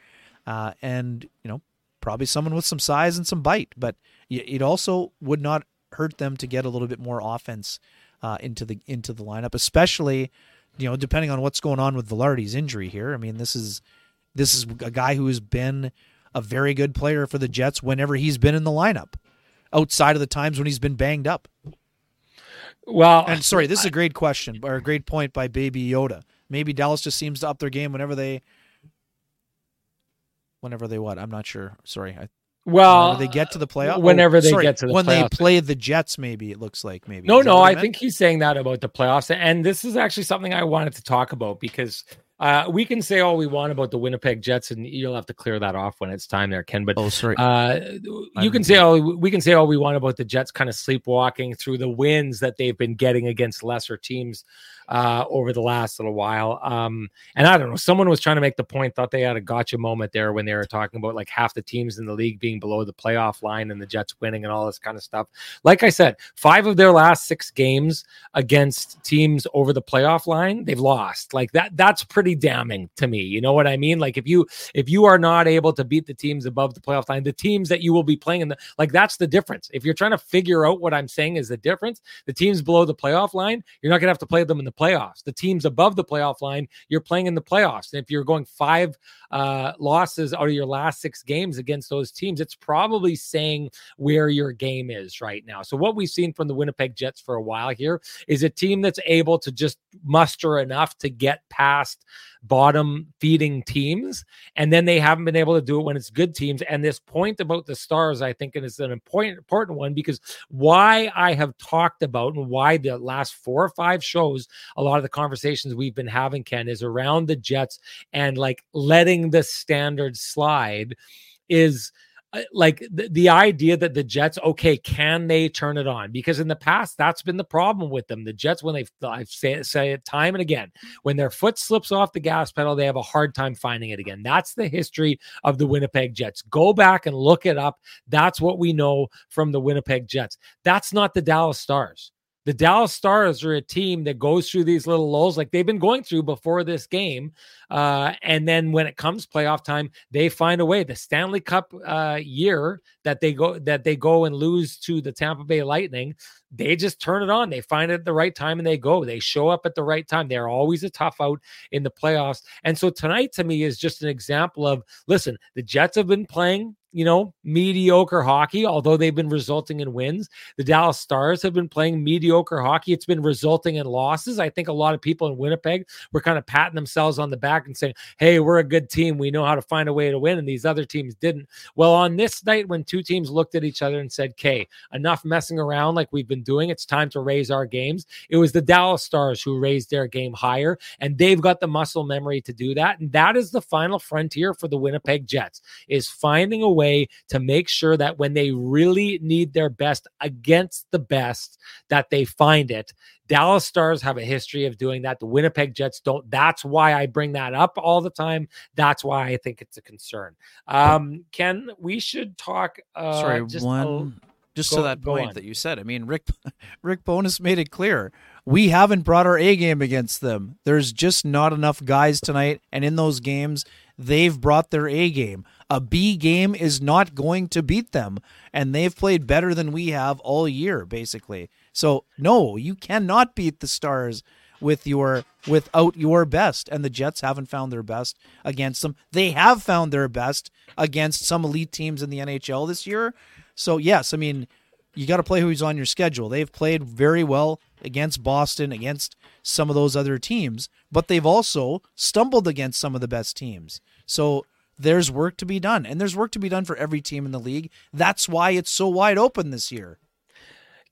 uh, and you know probably someone with some size and some bite. But it also would not hurt them to get a little bit more offense uh, into the into the lineup, especially you know depending on what's going on with Vilardi's injury here. I mean, this is this is a guy who has been a very good player for the Jets whenever he's been in the lineup outside of the times when he's been banged up? Well, and sorry, this is a great question or a great point by Baby Yoda. Maybe Dallas just seems to up their game whenever they, whenever they what? I'm not sure. Sorry. I, well, they get to the playoff. Whenever oh, they sorry, get to the playoffs, when playoffs. they play the Jets, maybe it looks like maybe. No, no, I meant? think he's saying that about the playoffs, and this is actually something I wanted to talk about because uh, we can say all we want about the Winnipeg Jets, and you'll have to clear that off when it's time there, Ken. But oh, sorry. Uh, you can say all we can say all we want about the Jets, kind of sleepwalking through the wins that they've been getting against lesser teams uh, over the last little while. Um, and I don't know, someone was trying to make the point, thought they had a gotcha moment there when they were talking about like half the teams in the league being below the playoff line and the Jets winning and all this kind of stuff. Like I said, five of their last six games against teams over the playoff line, they've lost. Like that, that's pretty damning to me. You know what I mean? Like if you if you are not able to beat the teams above the playoff line, the teams that you will be playing in the like that's the difference. If you're trying to figure out what I'm saying is the difference, the teams below the playoff line, you're not gonna have to play them in the playoffs. The teams above the playoff line, you're playing in the playoffs. And if you're going five uh, losses out of your last six games against those teams, it's probably saying where your game is right now. So, what we've seen from the Winnipeg Jets for a while here is a team that's able to just muster enough to get past bottom feeding teams. And then they haven't been able to do it when it's good teams. And this point about the stars, I think, is an important, important one because why I have talked about and why the last four or five shows, a lot of the conversations we've been having, Ken, is around the Jets and like letting the standard slide is like the, the idea that the Jets, okay, can they turn it on? Because in the past, that's been the problem with them. The Jets, when they, I say, say it time and again, when their foot slips off the gas pedal, they have a hard time finding it again. That's the history of the Winnipeg Jets. Go back and look it up. That's what we know from the Winnipeg Jets. That's not the Dallas Stars the Dallas Stars are a team that goes through these little lulls like they've been going through before this game. Uh, and then when it comes playoff time, they find a way. The Stanley Cup uh, year that they go that they go and lose to the Tampa Bay Lightning, they just turn it on. They find it at the right time and they go. They show up at the right time. They're always a tough out in the playoffs. And so tonight to me is just an example of listen, the Jets have been playing you know, mediocre hockey, although they've been resulting in wins. The Dallas Stars have been playing mediocre hockey. It's been resulting in losses. I think a lot of people in Winnipeg were kind of patting themselves on the back and saying, hey, we're a good team. We know how to find a way to win. And these other teams didn't. Well, on this night, when two teams looked at each other and said, okay, enough messing around like we've been doing, it's time to raise our games. It was the Dallas Stars who raised their game higher, and they've got the muscle memory to do that. And that is the final frontier for the Winnipeg Jets is finding a way to make sure that when they really need their best against the best, that they find it. Dallas Stars have a history of doing that. The Winnipeg Jets don't. That's why I bring that up all the time. That's why I think it's a concern. Um, Ken, we should talk. Uh, Sorry, just one. just go- to that point on. that you said. I mean, Rick Rick Bowness made it clear. We haven't brought our A game against them. There's just not enough guys tonight. And in those games, they've brought their A game. A B game is not going to beat them. And they've played better than we have all year, basically. So, no, you cannot beat the Stars with your without your best and the Jets haven't found their best against them. They have found their best against some elite teams in the NHL this year. So yes, I mean you got to play who's on your schedule. They've played very well against Boston, against some of those other teams, but they've also stumbled against some of the best teams. So there's work to be done, and there's work to be done for every team in the league. That's why it's so wide open this year.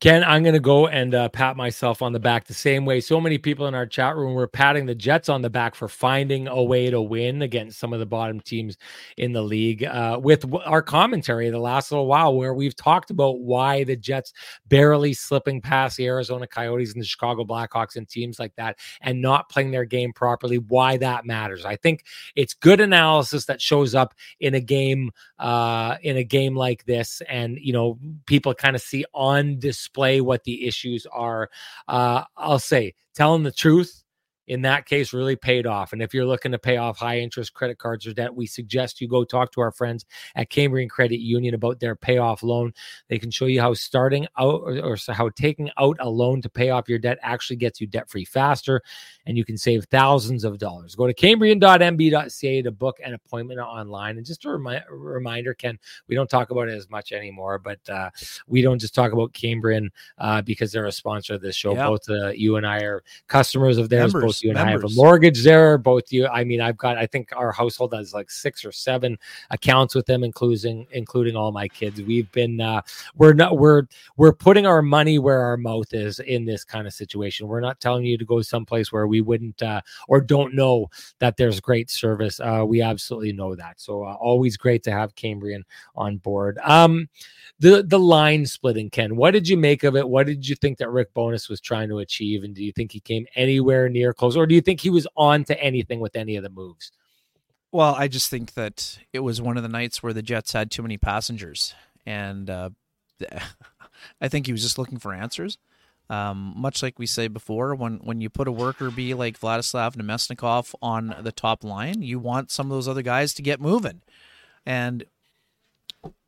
Ken, I'm going to go and uh, pat myself on the back the same way so many people in our chat room were patting the Jets on the back for finding a way to win against some of the bottom teams in the league. Uh, with our commentary the last little while, where we've talked about why the Jets barely slipping past the Arizona Coyotes and the Chicago Blackhawks and teams like that and not playing their game properly, why that matters. I think it's good analysis that shows up in a game uh, in a game like this, and you know people kind of see on display what the issues are. Uh, I'll say telling the truth in that case really paid off. And if you're looking to pay off high interest credit cards or debt, we suggest you go talk to our friends at Cambrian Credit Union about their payoff loan. They can show you how starting out or, or so how taking out a loan to pay off your debt actually gets you debt free faster and you can save thousands of dollars. Go to cambrian.mb.ca to book an appointment online. And just a remi- reminder, Ken, we don't talk about it as much anymore, but uh, we don't just talk about Cambrian uh, because they're a sponsor of this show. Yeah. Both uh, you and I are customers of theirs. Members, both you and I have a mortgage there. Both you, I mean, I've got, I think our household has like six or seven accounts with them, including including all my kids. We've been, uh, we're not, we're we're putting our money where our mouth is in this kind of situation. We're not telling you to go someplace where we wouldn't uh, or don't know that there's great service. Uh, we absolutely know that. So uh, always great to have Cambrian on board. Um, the the line splitting, Ken. What did you make of it? What did you think that Rick Bowness was trying to achieve? And do you think he came anywhere near close, or do you think he was on to anything with any of the moves? Well, I just think that it was one of the nights where the Jets had too many passengers, and uh, I think he was just looking for answers. Um, much like we say before, when when you put a worker bee like Vladislav Namestnikov on the top line, you want some of those other guys to get moving. And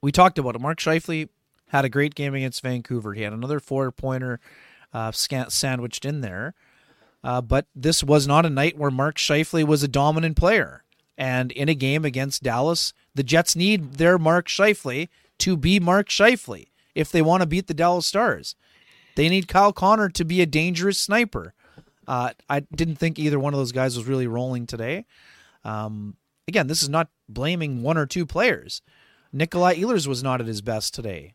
we talked about it. Mark Scheifele had a great game against Vancouver. He had another four pointer uh, sandwiched in there. Uh, but this was not a night where Mark Scheifele was a dominant player. And in a game against Dallas, the Jets need their Mark Scheifele to be Mark Scheifele if they want to beat the Dallas Stars. They need Kyle Connor to be a dangerous sniper. Uh, I didn't think either one of those guys was really rolling today. Um, again, this is not blaming one or two players. Nikolai Ehlers was not at his best today,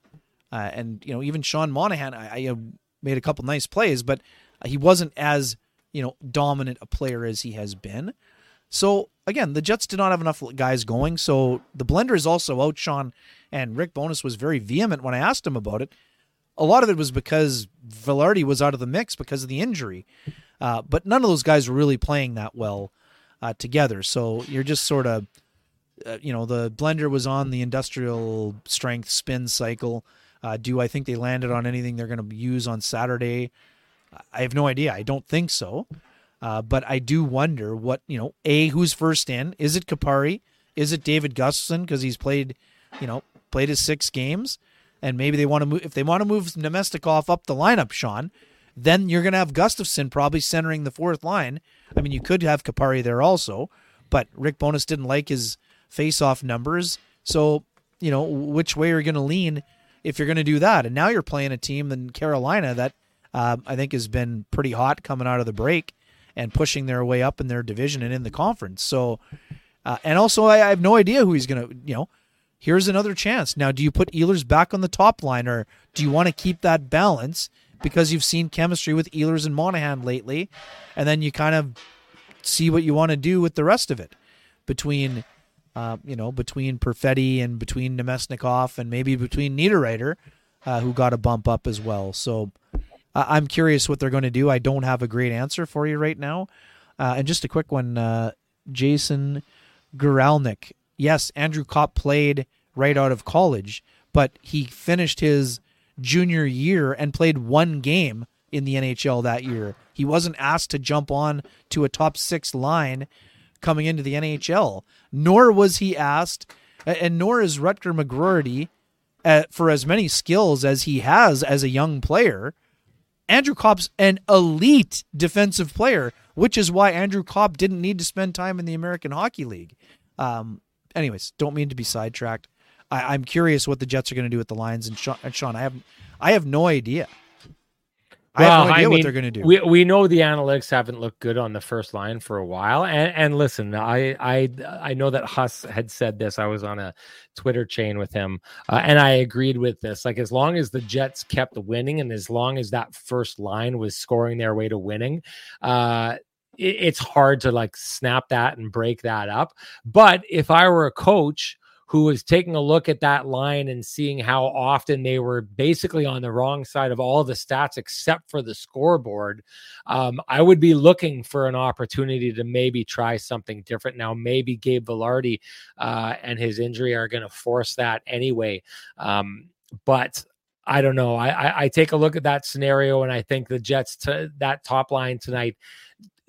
uh, and you know even Sean Monahan, I, I uh, made a couple nice plays, but he wasn't as you know dominant a player as he has been. So again, the Jets did not have enough guys going. So the blender is also out, Sean. And Rick Bowness was very vehement when I asked him about it. A lot of it was because Vilardi was out of the mix because of the injury. Uh, but none of those guys were really playing that well uh, together. So you're just sort of, uh, you know, the blender was on the industrial strength spin cycle. Uh, do I think they landed on anything they're going to use on Saturday? I have no idea. I don't think so. Uh, but I do wonder what, you know, A, who's first in? Is it Kupari? Is it David Gustafsson? Because he's played, you know, played his six games. And maybe they want to move, if they want to move Namestnikov up the lineup, Sean, then you're going to have Gustafsson probably centering the fourth line. I mean, you could have Kupari there also, but Rick Bowness didn't like his face-off numbers. So, you know, which way are you going to lean if you're going to do that? And now you're playing a team in Carolina that uh, I think has been pretty hot coming out of the break and pushing their way up in their division and in the conference. So, uh, and also I, I have no idea who he's going to, you know, here's another chance. Now, do you put Ehlers back on the top line or do you want to keep that balance because you've seen chemistry with Ehlers and Monahan lately, and then you kind of see what you want to do with the rest of it between, uh, you know, between Perfetti and between Namestnikov and maybe between Niederreiter, uh, who got a bump up as well. So uh, I'm curious what they're going to do. I don't have a great answer for you right now. Uh, and just a quick one, uh, Jason Guralnik. Yes, Andrew Copp played right out of college, but he finished his junior year and played one game in the NHL that year. He wasn't asked to jump on to a top six line coming into the NHL, nor was he asked, and nor is Rutger McGroarty, uh, for as many skills as he has as a young player. Andrew Copp's an elite defensive player, which is why Andrew Copp didn't need to spend time in the American Hockey League. Um, anyways, don't mean to be sidetracked. I, am curious what the Jets are going to do with the Lions and Sean, and Sean. I have I have no idea. I well, have no idea I mean, what they're going to do. We we know the analytics haven't looked good on the first line for a while, and and listen, I I I know that Huss had said this. I was on a Twitter chain with him, uh, and I agreed with this. Like as long as the Jets kept winning, and as long as that first line was scoring their way to winning, uh, it's hard to like snap that and break that up. But if I were a coach who was taking a look at that line and seeing how often they were basically on the wrong side of all the stats except for the scoreboard, um, I would be looking for an opportunity to maybe try something different. Now, maybe Gabe Vilardi uh, and his injury are going to force that anyway. Um, but I don't know. I, I, I, take a look at that scenario and I think the Jets to that top line tonight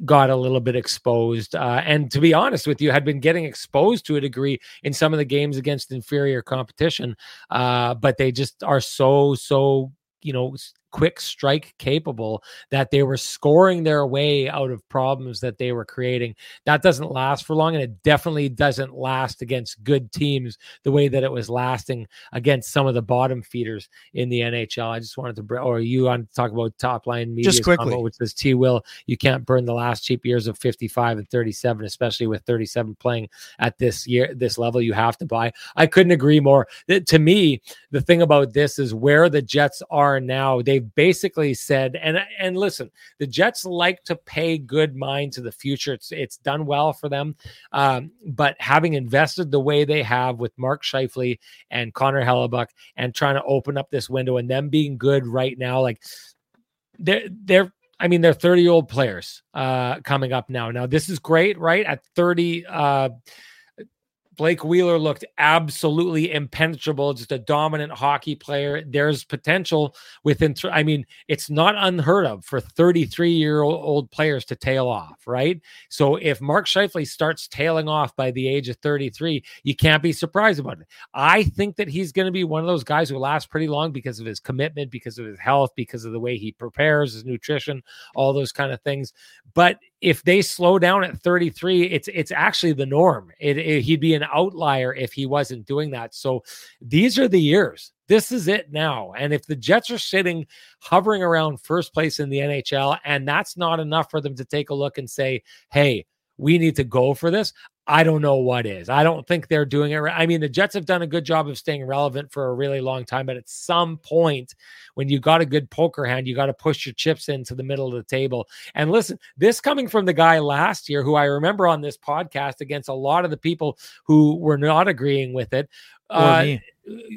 got a little bit exposed. Uh, and to be honest with you, had been getting exposed to a degree in some of the games against inferior competition. Uh, but they just are so, so, you know, quick strike capable that they were scoring their way out of problems that they were creating. That doesn't last for long, and it definitely doesn't last against good teams the way that it was lasting against some of the bottom feeders in the NHL. I just wanted to, or you on to talk about top line media just quickly, combo, which says T. Will, you can't burn the last cheap years of 55 and 37, especially with 37 playing at this year, this level. You have to buy. I couldn't agree more. To me, the thing about this is where the Jets are now. They've basically said, and and listen, the Jets like to pay good mind to the future. It's it's done well for them, um, but having invested the way they have with Mark Scheifele and Connor Hellebuyck and trying to open up this window and them being good right now, like they're they're I mean, they're 30 year old players uh, coming up now. Now, this is great, right? At 30, uh, Blake Wheeler looked absolutely impenetrable, just a dominant hockey player. There's potential within, th- I mean, it's not unheard of for 33 year old players to tail off, right? So if Mark Scheifele starts tailing off by the age of 33, you can't be surprised about it. I think that he's going to be one of those guys who lasts pretty long because of his commitment, because of his health, because of the way he prepares, his nutrition, all those kind of things. But if they slow down at 33, it's it's actually the norm. It, it, he'd be an outlier if he wasn't doing that. So these are the years. This is it now. And if the Jets are sitting hovering around first place in the NHL, and that's not enough for them to take a look and say, "Hey, we need to go for this. I don't know what is. I don't think they're doing it. Right. I mean, the Jets have done a good job of staying relevant for a really long time, but at some point, when you got a good poker hand, you got to push your chips into the middle of the table. And listen, this coming from the guy last year who I remember on this podcast against a lot of the people who were not agreeing with it. Or Uh,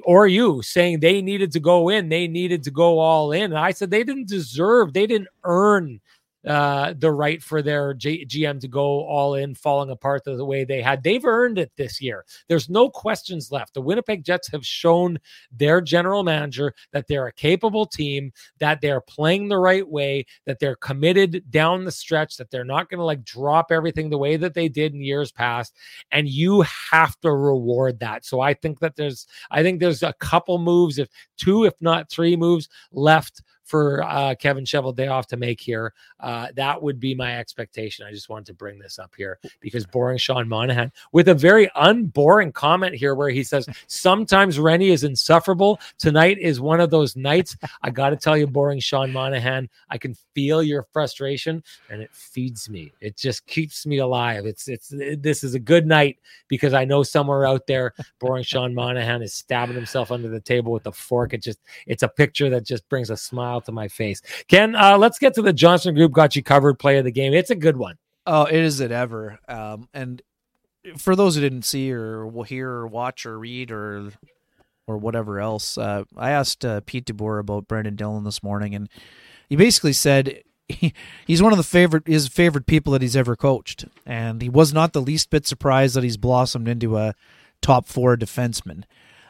or you saying they needed to go in, they needed to go all in. And I said they didn't deserve, they didn't earn uh, the right for their G- GM to go all in, falling apart the, the way they had. They've earned it this year. There's no questions left. The Winnipeg Jets have shown their general manager that they're a capable team, that they're playing the right way, that they're committed down the stretch, that they're not going to like drop everything the way that they did in years past. And you have to reward that. So I think that there's, I think there's a couple moves, if two, if not three moves left for uh, Kevin Cheveldayoff to make here. Uh, that would be my expectation. I just wanted to bring this up here because boring Sean Monahan with a very unboring comment here where he says, Sometimes Rennie is insufferable. Tonight is one of those nights. I got to tell you, boring Sean Monahan, I can feel your frustration and it feeds me. It just keeps me alive. It's, it's, this is a good night because I know somewhere out there, boring Sean Monahan is stabbing himself under the table with a fork. It just, it's a picture that just brings a smile to my face. Ken, uh, let's get to the Johnston Group got you covered play of the game. It's a good one. Oh, it is it ever. Um, and for those who didn't see or hear or watch or read or or whatever else, uh, I asked uh, Pete DeBoer about Brenden Dillon this morning, and he basically said he, he's one of the favorite his favorite people that he's ever coached, and he was not the least bit surprised that he's blossomed into a top four defenseman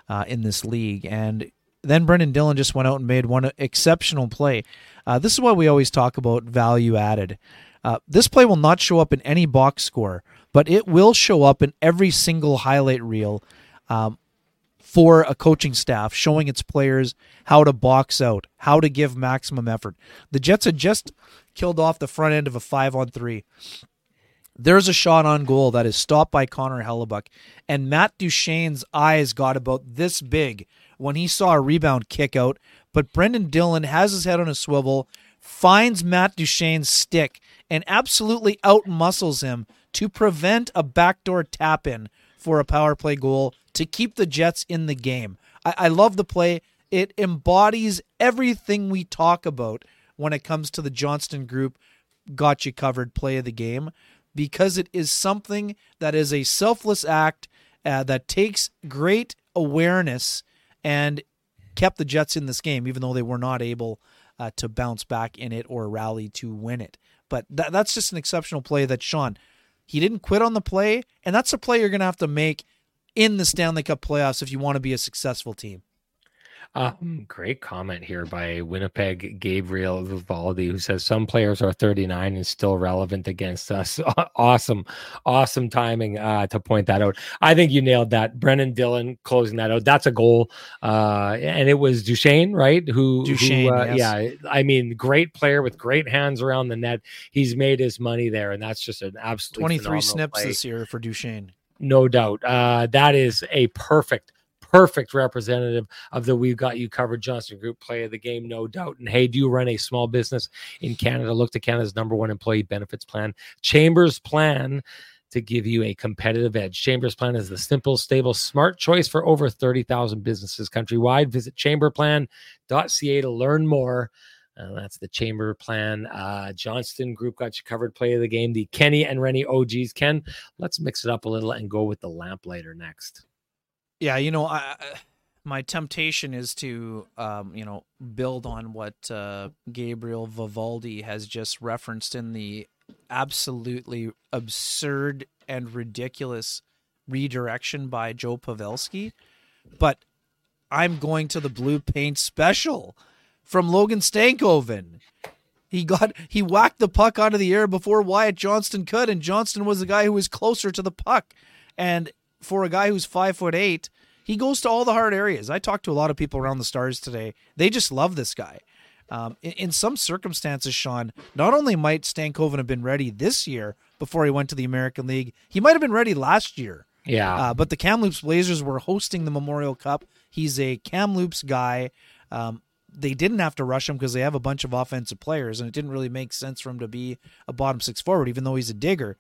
uh, in this league. And then Brenden Dillon just went out and made one exceptional play. Uh, this is why we always talk about value added. Uh, this play will not show up in any box score, but it will show up in every single highlight reel um, for a coaching staff, showing its players how to box out, how to give maximum effort. The Jets had just killed off the front end of a five on three. There's a shot on goal that is stopped by Connor Hellebuyck, and Matt Duchene's eyes got about this big when he saw a rebound kick out. But Brenden Dillon has his head on a swivel, finds Matt Duchene's stick, and absolutely outmuscles him to prevent a backdoor tap in for a power play goal to keep the Jets in the game. I, I love the play. It embodies everything we talk about when it comes to the Johnston Group got you covered play of the game because it is something that is a selfless act uh, that takes great awareness and kept the Jets in this game, even though they were not able uh, to bounce back in it or rally to win it. But that, that's just an exceptional play that Sean, he didn't quit on the play, and that's a play you're going to have to make in the Stanley Cup playoffs if you want to be a successful team. Um, great comment here by Winnipeg Gabriel Vivaldi, who says some players are 39 and still relevant against us. awesome, awesome timing uh, to point that out. I think you nailed that. Brenden Dillon closing that out. That's a goal. Uh, and it was Duchene, right? Who, Duchene, who, uh, yes. yeah. I mean, great player with great hands around the net. He's made his money there, and that's just an absolute 23 snips play this year for Duchene. no doubt. Uh, that is a perfect, perfect representative of the We've Got You Covered Johnston Group play of the game, no doubt. And hey, do you run a small business in Canada? Look to Canada's number one employee benefits plan, Chambers Plan. To give you a competitive edge. Chambers Plan is the simple, stable, smart choice for over 30,000 businesses countrywide. Visit chamberplan.ca to learn more. Uh, that's the chamber plan. Uh, Johnston Group got you covered. Play of the game. The Kenny and Rennie OGs. Ken, let's mix it up a little and go with the lamplighter next. Yeah, you know, I, my temptation is to, um, you know, build on what uh, Gabriel Vivaldi has just referenced in the absolutely absurd and ridiculous redirection by Joe Pavelski. But I'm going to the blue paint special from Logan Stankoven. He got he whacked the puck out of the air before Wyatt Johnston could, and Johnston was the guy who was closer to the puck. And for a guy who's five foot eight, he goes to all the hard areas. I talked to a lot of people around the stars today. They just love this guy. Um, in, in some circumstances, Sean, not only might Stankoven have been ready this year before he went to the American League, he might have been ready last year. Yeah. Uh, but the Kamloops Blazers were hosting the Memorial Cup. He's a Kamloops guy. Um, they didn't have to rush him because they have a bunch of offensive players, and it didn't really make sense for him to be a bottom six forward, even though he's a digger.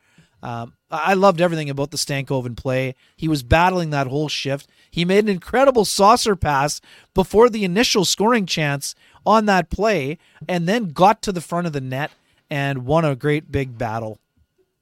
Um, I loved everything about the Stankoven play. He was battling that whole shift. He made an incredible saucer pass before the initial scoring chance on that play, and then got to the front of the net and won a great big battle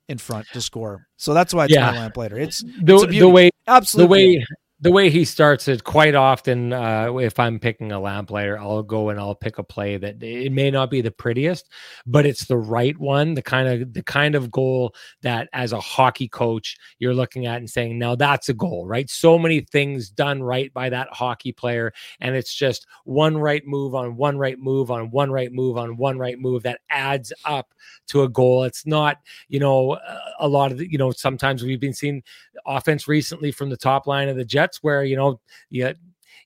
in front to score. So that's why it's Yeah. my lamplighter. It's The, it's the way absolutely the way the way he starts it quite often uh, if i'm picking a lamplighter i'll go and i'll pick a play that it may not be the prettiest but it's the right one the kind of the kind of goal that as a hockey coach you're looking at and saying now that's a goal right? So many things done right by that hockey player and it's just one right move on one right move on one right move on one right move that adds up to a goal. It's not you know a lot of the, you know sometimes we've been seeing offense recently from the top line of the Jets, where you know, you,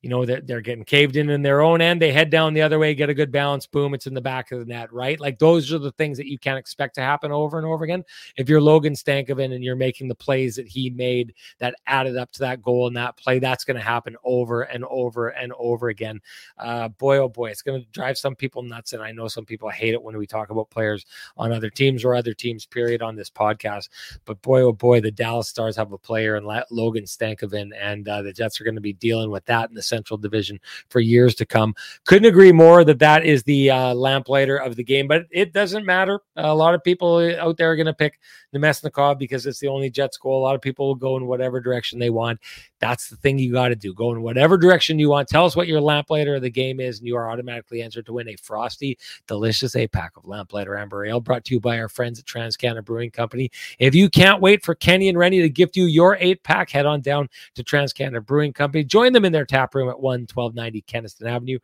you know they're, they're getting caved in in their own end. They head down the other way, get a good balance, boom, it's in the back of the net, right? Like those are the things that you can't expect to happen over and over again. If you're Logan Stankoven and you're making the plays that he made that added up to that goal and that play, that's going to happen over and over and over again. Uh, boy, oh boy, it's going to drive some people nuts, and I know some people hate it when we talk about players on other teams or other teams. Period on this podcast. But boy, oh boy, the Dallas Stars have a player in Logan Stankoven, and uh, the Jets are going to be dealing with that in the Central Division for years to come. Couldn't agree more that that is the uh, lamplighter of the game, but it doesn't matter. a lot of people out there are going to pick Namestnikov because it's the only Jets goal. A lot of people will go in whatever direction they want. That's the thing you got to do. Go in whatever direction you want. Tell us what your lamplighter of the game is, and you are automatically entered to win a frosty, delicious eight pack of lamplighter amber ale brought to you by our friends at Transcanada Brewing Company. If you can't wait for Kenny and Rennie to gift you your eight pack, head on down to Transcanada Brewing Company. Join them in their tap room at 1 1290 Kenaston Avenue.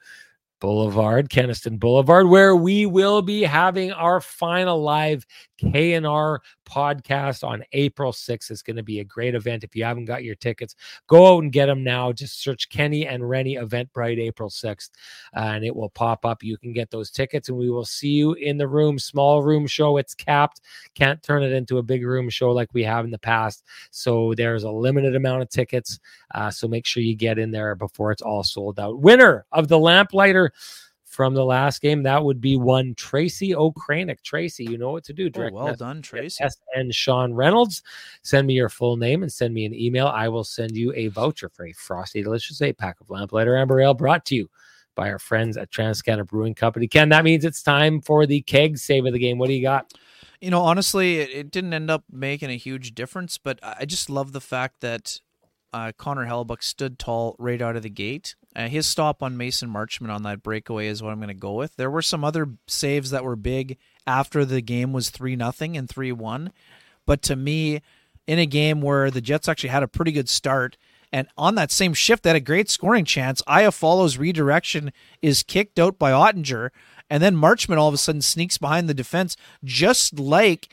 Boulevard, Kenaston Boulevard, where we will be having our final live KNR podcast on April 6th. It's going to be a great event. If you haven't got your tickets, go out and get them now. Just search Kenny and Rennie Eventbrite April 6th, uh, and it will pop up. You can get those tickets, and we will see you in the room. Small room show. It's capped. Can't turn it into a big room show like we have in the past. So there's a limited amount of tickets. Uh, so make sure you get in there before it's all sold out. Winner of the Lamplighter from the last game, that would be one Tracy Okranick. Tracy, you know what to do. Oh, well done, Tracy. And Sean Reynolds. Send me your full name and send me an email. I will send you a voucher for a frosty, delicious eight pack of Lamplighter Amber Ale brought to you by our friends at Transcanada Brewing Company. Ken, that means it's time for the keg save of the game. What do you got? You know, honestly, it, it didn't end up making a huge difference, but I I just love the fact that uh, Connor Hellebuyck stood tall right out of the gate. Uh, his stop on Mason Marchment on that breakaway is what I'm going to go with. There were some other saves that were big after the game was three nothing and three one, but to me, in a game where the Jets actually had a pretty good start. And on that same shift, they had a great scoring chance. Iafallo's redirection, is kicked out by Oettinger, and then Marchment all of a sudden sneaks behind the defense, just like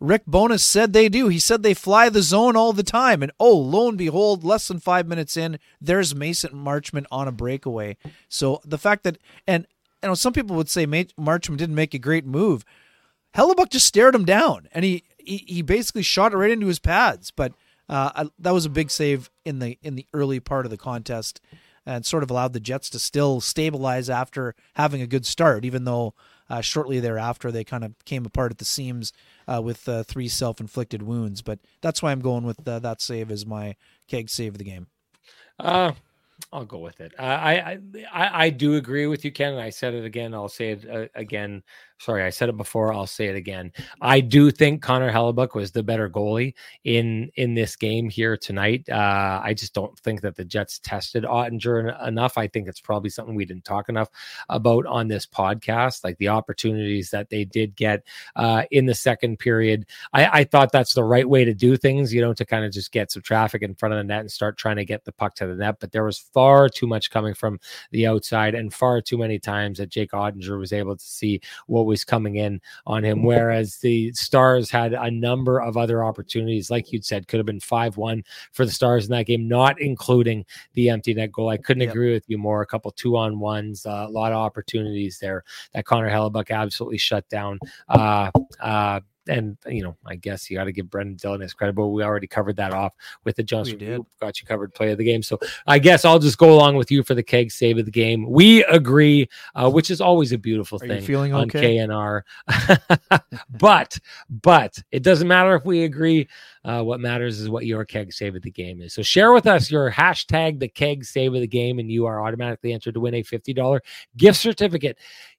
Rick Bowness said they do. He said they fly the zone all the time. And oh, lo and behold, less than five minutes in, there's Mason Marchment on a breakaway. So the fact that, and you know, some people would say Marchment didn't make a great move. Hellebuyck just stared him down, and he he, he basically shot it right into his pads. But uh, I, that was a big save in the in the early part of the contest, and sort of allowed the Jets to still stabilize after having a good start, even though uh, shortly thereafter they kind of came apart at the seams uh, with uh, three self-inflicted wounds. But that's why I'm going with uh, that save as my keg save of the game. Uh, I'll go with it. I, I I I do agree with you, Ken. And I said it again. I'll say it uh, again. Sorry, I said it before. I'll say it again. I do think Connor Hellebuyck was the better goalie in in this game here tonight. Uh, I just don't think that the Jets tested Oettinger enough. I think it's probably something we didn't talk enough about on this podcast, like the opportunities that they did get uh, in the second period. I, I thought that's the right way to do things, you know, to kind of just get some traffic in front of the net and start trying to get the puck to the net. But there was far too much coming from the outside and far too many times that Jake Oettinger was able to see what was coming in on him. Whereas the Stars had a number of other opportunities, like you'd said, could have been 5 1 for the Stars in that game, not including the empty net goal. I couldn't Yep. agree with you more. A couple two on ones, uh, a lot of opportunities there that Connor Hellebuyck absolutely shut down. Uh, uh, and you know, I guess you got to give Brenden Dillon his credit, but we already covered that off with the Johnston. We did. Got you covered play of the game. So I guess I'll just go along with you for the keg save of the game. We agree, uh, which is always a beautiful Are thing you feeling on okay? KNR. but but it doesn't matter if we agree. Uh, what matters is what your keg save of the game is. So share with us your hashtag the keg save of the game, and you are automatically entered to win a fifty dollar gift certificate.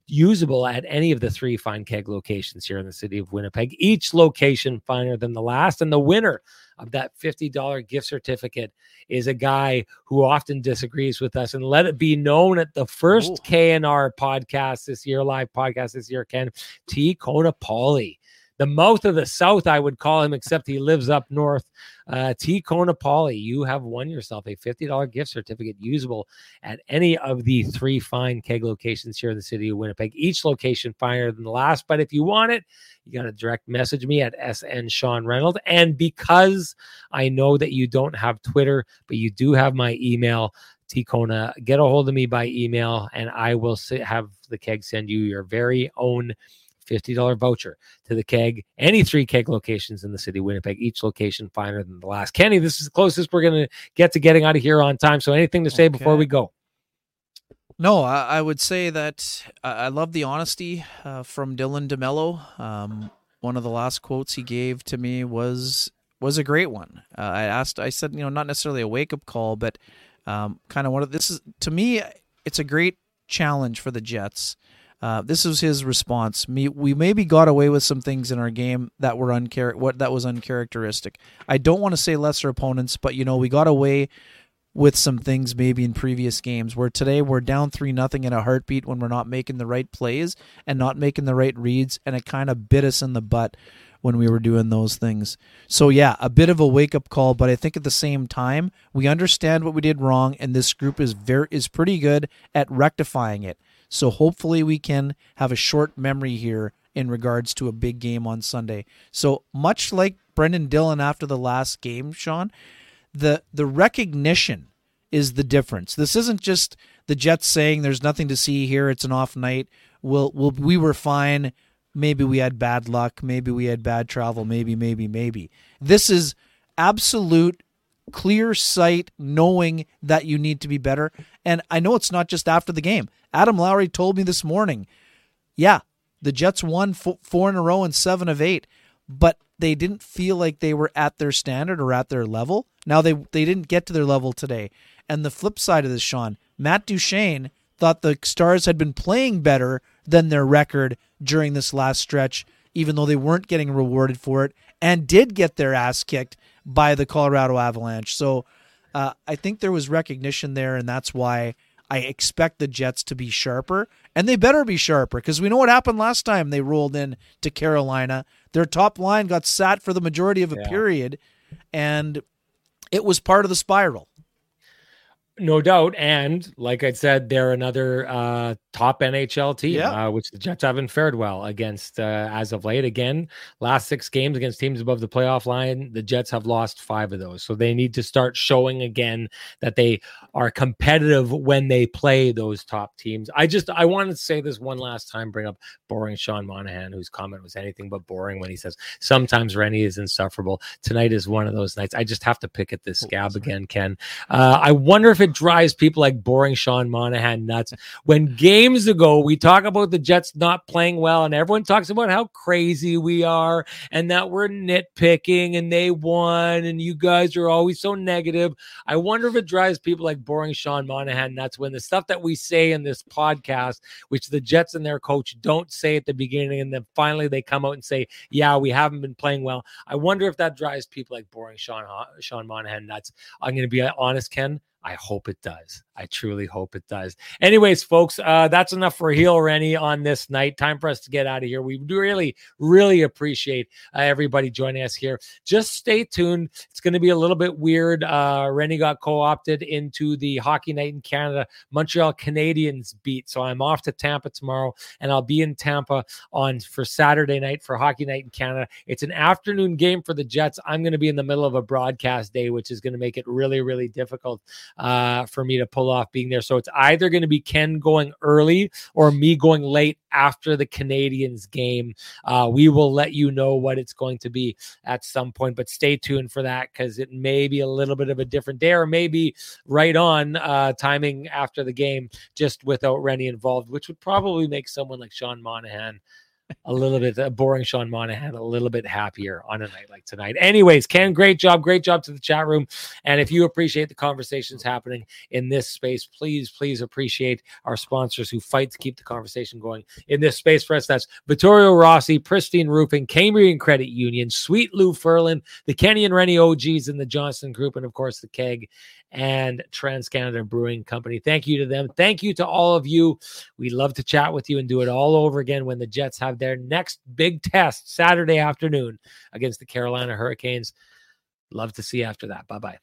Usable at any of the three fine keg locations here in the city of Winnipeg. Each location finer than the last. And the winner of that $50 gift certificate is a guy who often disagrees with us. And let it be known at the first Ooh. KNR podcast this year, live podcast this year, Ken T. Kona Pauly. The mouth of the South, I would call him, except he lives up north. Uh, T. You have won yourself a $50 gift certificate usable at any of the three fine keg locations here in the city of Winnipeg. Each location finer than the last. But if you want it, you got to direct message me at SN Sean Reynolds. And because I know that you don't have Twitter, but you do have my email, T Kona, get a hold of me by email, and I will have the keg send you your very own $50 voucher to the keg, any three keg locations in the city of Winnipeg, each location finer than the last. Kenny, this is the closest we're going to get to getting out of here on time. So anything to say before we go? No, I, I would say that I, I love the honesty uh, from Dylan DeMelo. Um, one of the last quotes he gave to me was was a great one. Uh, I asked, I said, you know, not necessarily a wake up call, but um, kind of one of this is to me, it's a great challenge for the Jets. Uh, this was his response. Me, we maybe got away with some things in our game that were unchar- what that was uncharacteristic. I don't want to say lesser opponents, but you know, we got away with some things maybe in previous games where today we're down 3 nothing in a heartbeat when we're not making the right plays and not making the right reads and it kind of bit us in the butt when we were doing those things. So yeah, a bit of a wake up call, but I think at the same time, we understand what we did wrong and this group is very is pretty good at rectifying it. So hopefully we can have a short memory here in regards to a big game on Sunday. So much like Brenden Dillon after the last game, Sean, the the recognition is the difference. This isn't just the Jets saying there's nothing to see here. It's an off night. We'll, we'll we were fine. Maybe we had bad luck. Maybe we had bad travel. Maybe maybe maybe. This is absolute clear sight knowing that you need to be better. And I know it's not just after the game. Adam Lowry told me this morning, yeah, the Jets won fo- four in a row and seven of eight, but they didn't feel like they were at their standard or at their level. Now they they didn't get to their level today. And the flip side of this, Sean, Matt Duchene thought the Stars had been playing better than their record during this last stretch, even though they weren't getting rewarded for it, and did get their ass kicked by the Colorado Avalanche. So uh, I think there was recognition there, and that's why I expect the Jets to be sharper, and they better be sharper because we know what happened last time they rolled in to Carolina. Their top line got sat for the majority of a Yeah. period, and it was part of the spiral. No doubt. And like I said, they're another uh, top NHL team, Yeah. uh, which the Jets haven't fared well against uh, as of late. Again, last six games against teams above the playoff line, the Jets have lost five of those. So they need to start showing again that they are competitive when they play those top teams. I just, I wanted to say this one last time, bring up boring Sean Monahan, whose comment was anything but boring when he says, sometimes Rennie is insufferable. Tonight is one of those nights. I just have to pick at this scab again, Ken. Uh, I wonder if it drives people like boring Sean Monahan nuts. When games ago we talk about the Jets not playing well, and everyone talks about how crazy we are and that we're nitpicking and they won, and you guys are always so negative. I wonder if it drives people like boring Sean Monahan nuts when the stuff that we say in this podcast, which the Jets and their coach don't say at the beginning, and then finally they come out and say, "Yeah, we haven't been playing well." I wonder if that drives people like boring Sean Sean Monahan nuts. I'm going to be honest, Ken. I hope it does. I truly hope it does. Anyways, folks, uh, that's enough for Heel Rennie on this night. Time for us to get out of here. We really, really appreciate uh, everybody joining us here. Just stay tuned. It's going to be a little bit weird. Uh, Rennie got co opted into the Hockey Night in Canada Montreal Canadiens beat. So I'm off to Tampa tomorrow, and I'll be in Tampa on for Saturday night for Hockey Night in Canada. It's an afternoon game for the Jets. I'm going to be in the middle of a broadcast day, which is going to make it really, really difficult uh, for me to pull off being there. So it's either going to be Ken going early or me going late after the Canadiens game. Uh, we will let you know what it's going to be at some point, but stay tuned for that because it may be a little bit of a different day or maybe right on uh, timing after the game, just without Rennie involved, which would probably make someone like Sean Monahan a little bit boring Sean Monahan a little bit happier on a night like tonight. Anyways, Ken, great job, great job to the chat room. And if you appreciate the conversations happening in this space, please, please appreciate our sponsors who fight to keep the conversation going in this space for us. That's Vittorio Rossi, Pristine Roofing, Cambrian Credit Union, Sweet Lou Furlan, the Kenny and Rennie OGs, and the Johnston Group, and of course the Keg and Trans Canada Brewing Company. Thank you to them. Thank you to all of you. We love to chat with you and do it all over again when the Jets have their next big test Saturday afternoon against the Carolina Hurricanes. Love to see you after that. Bye bye.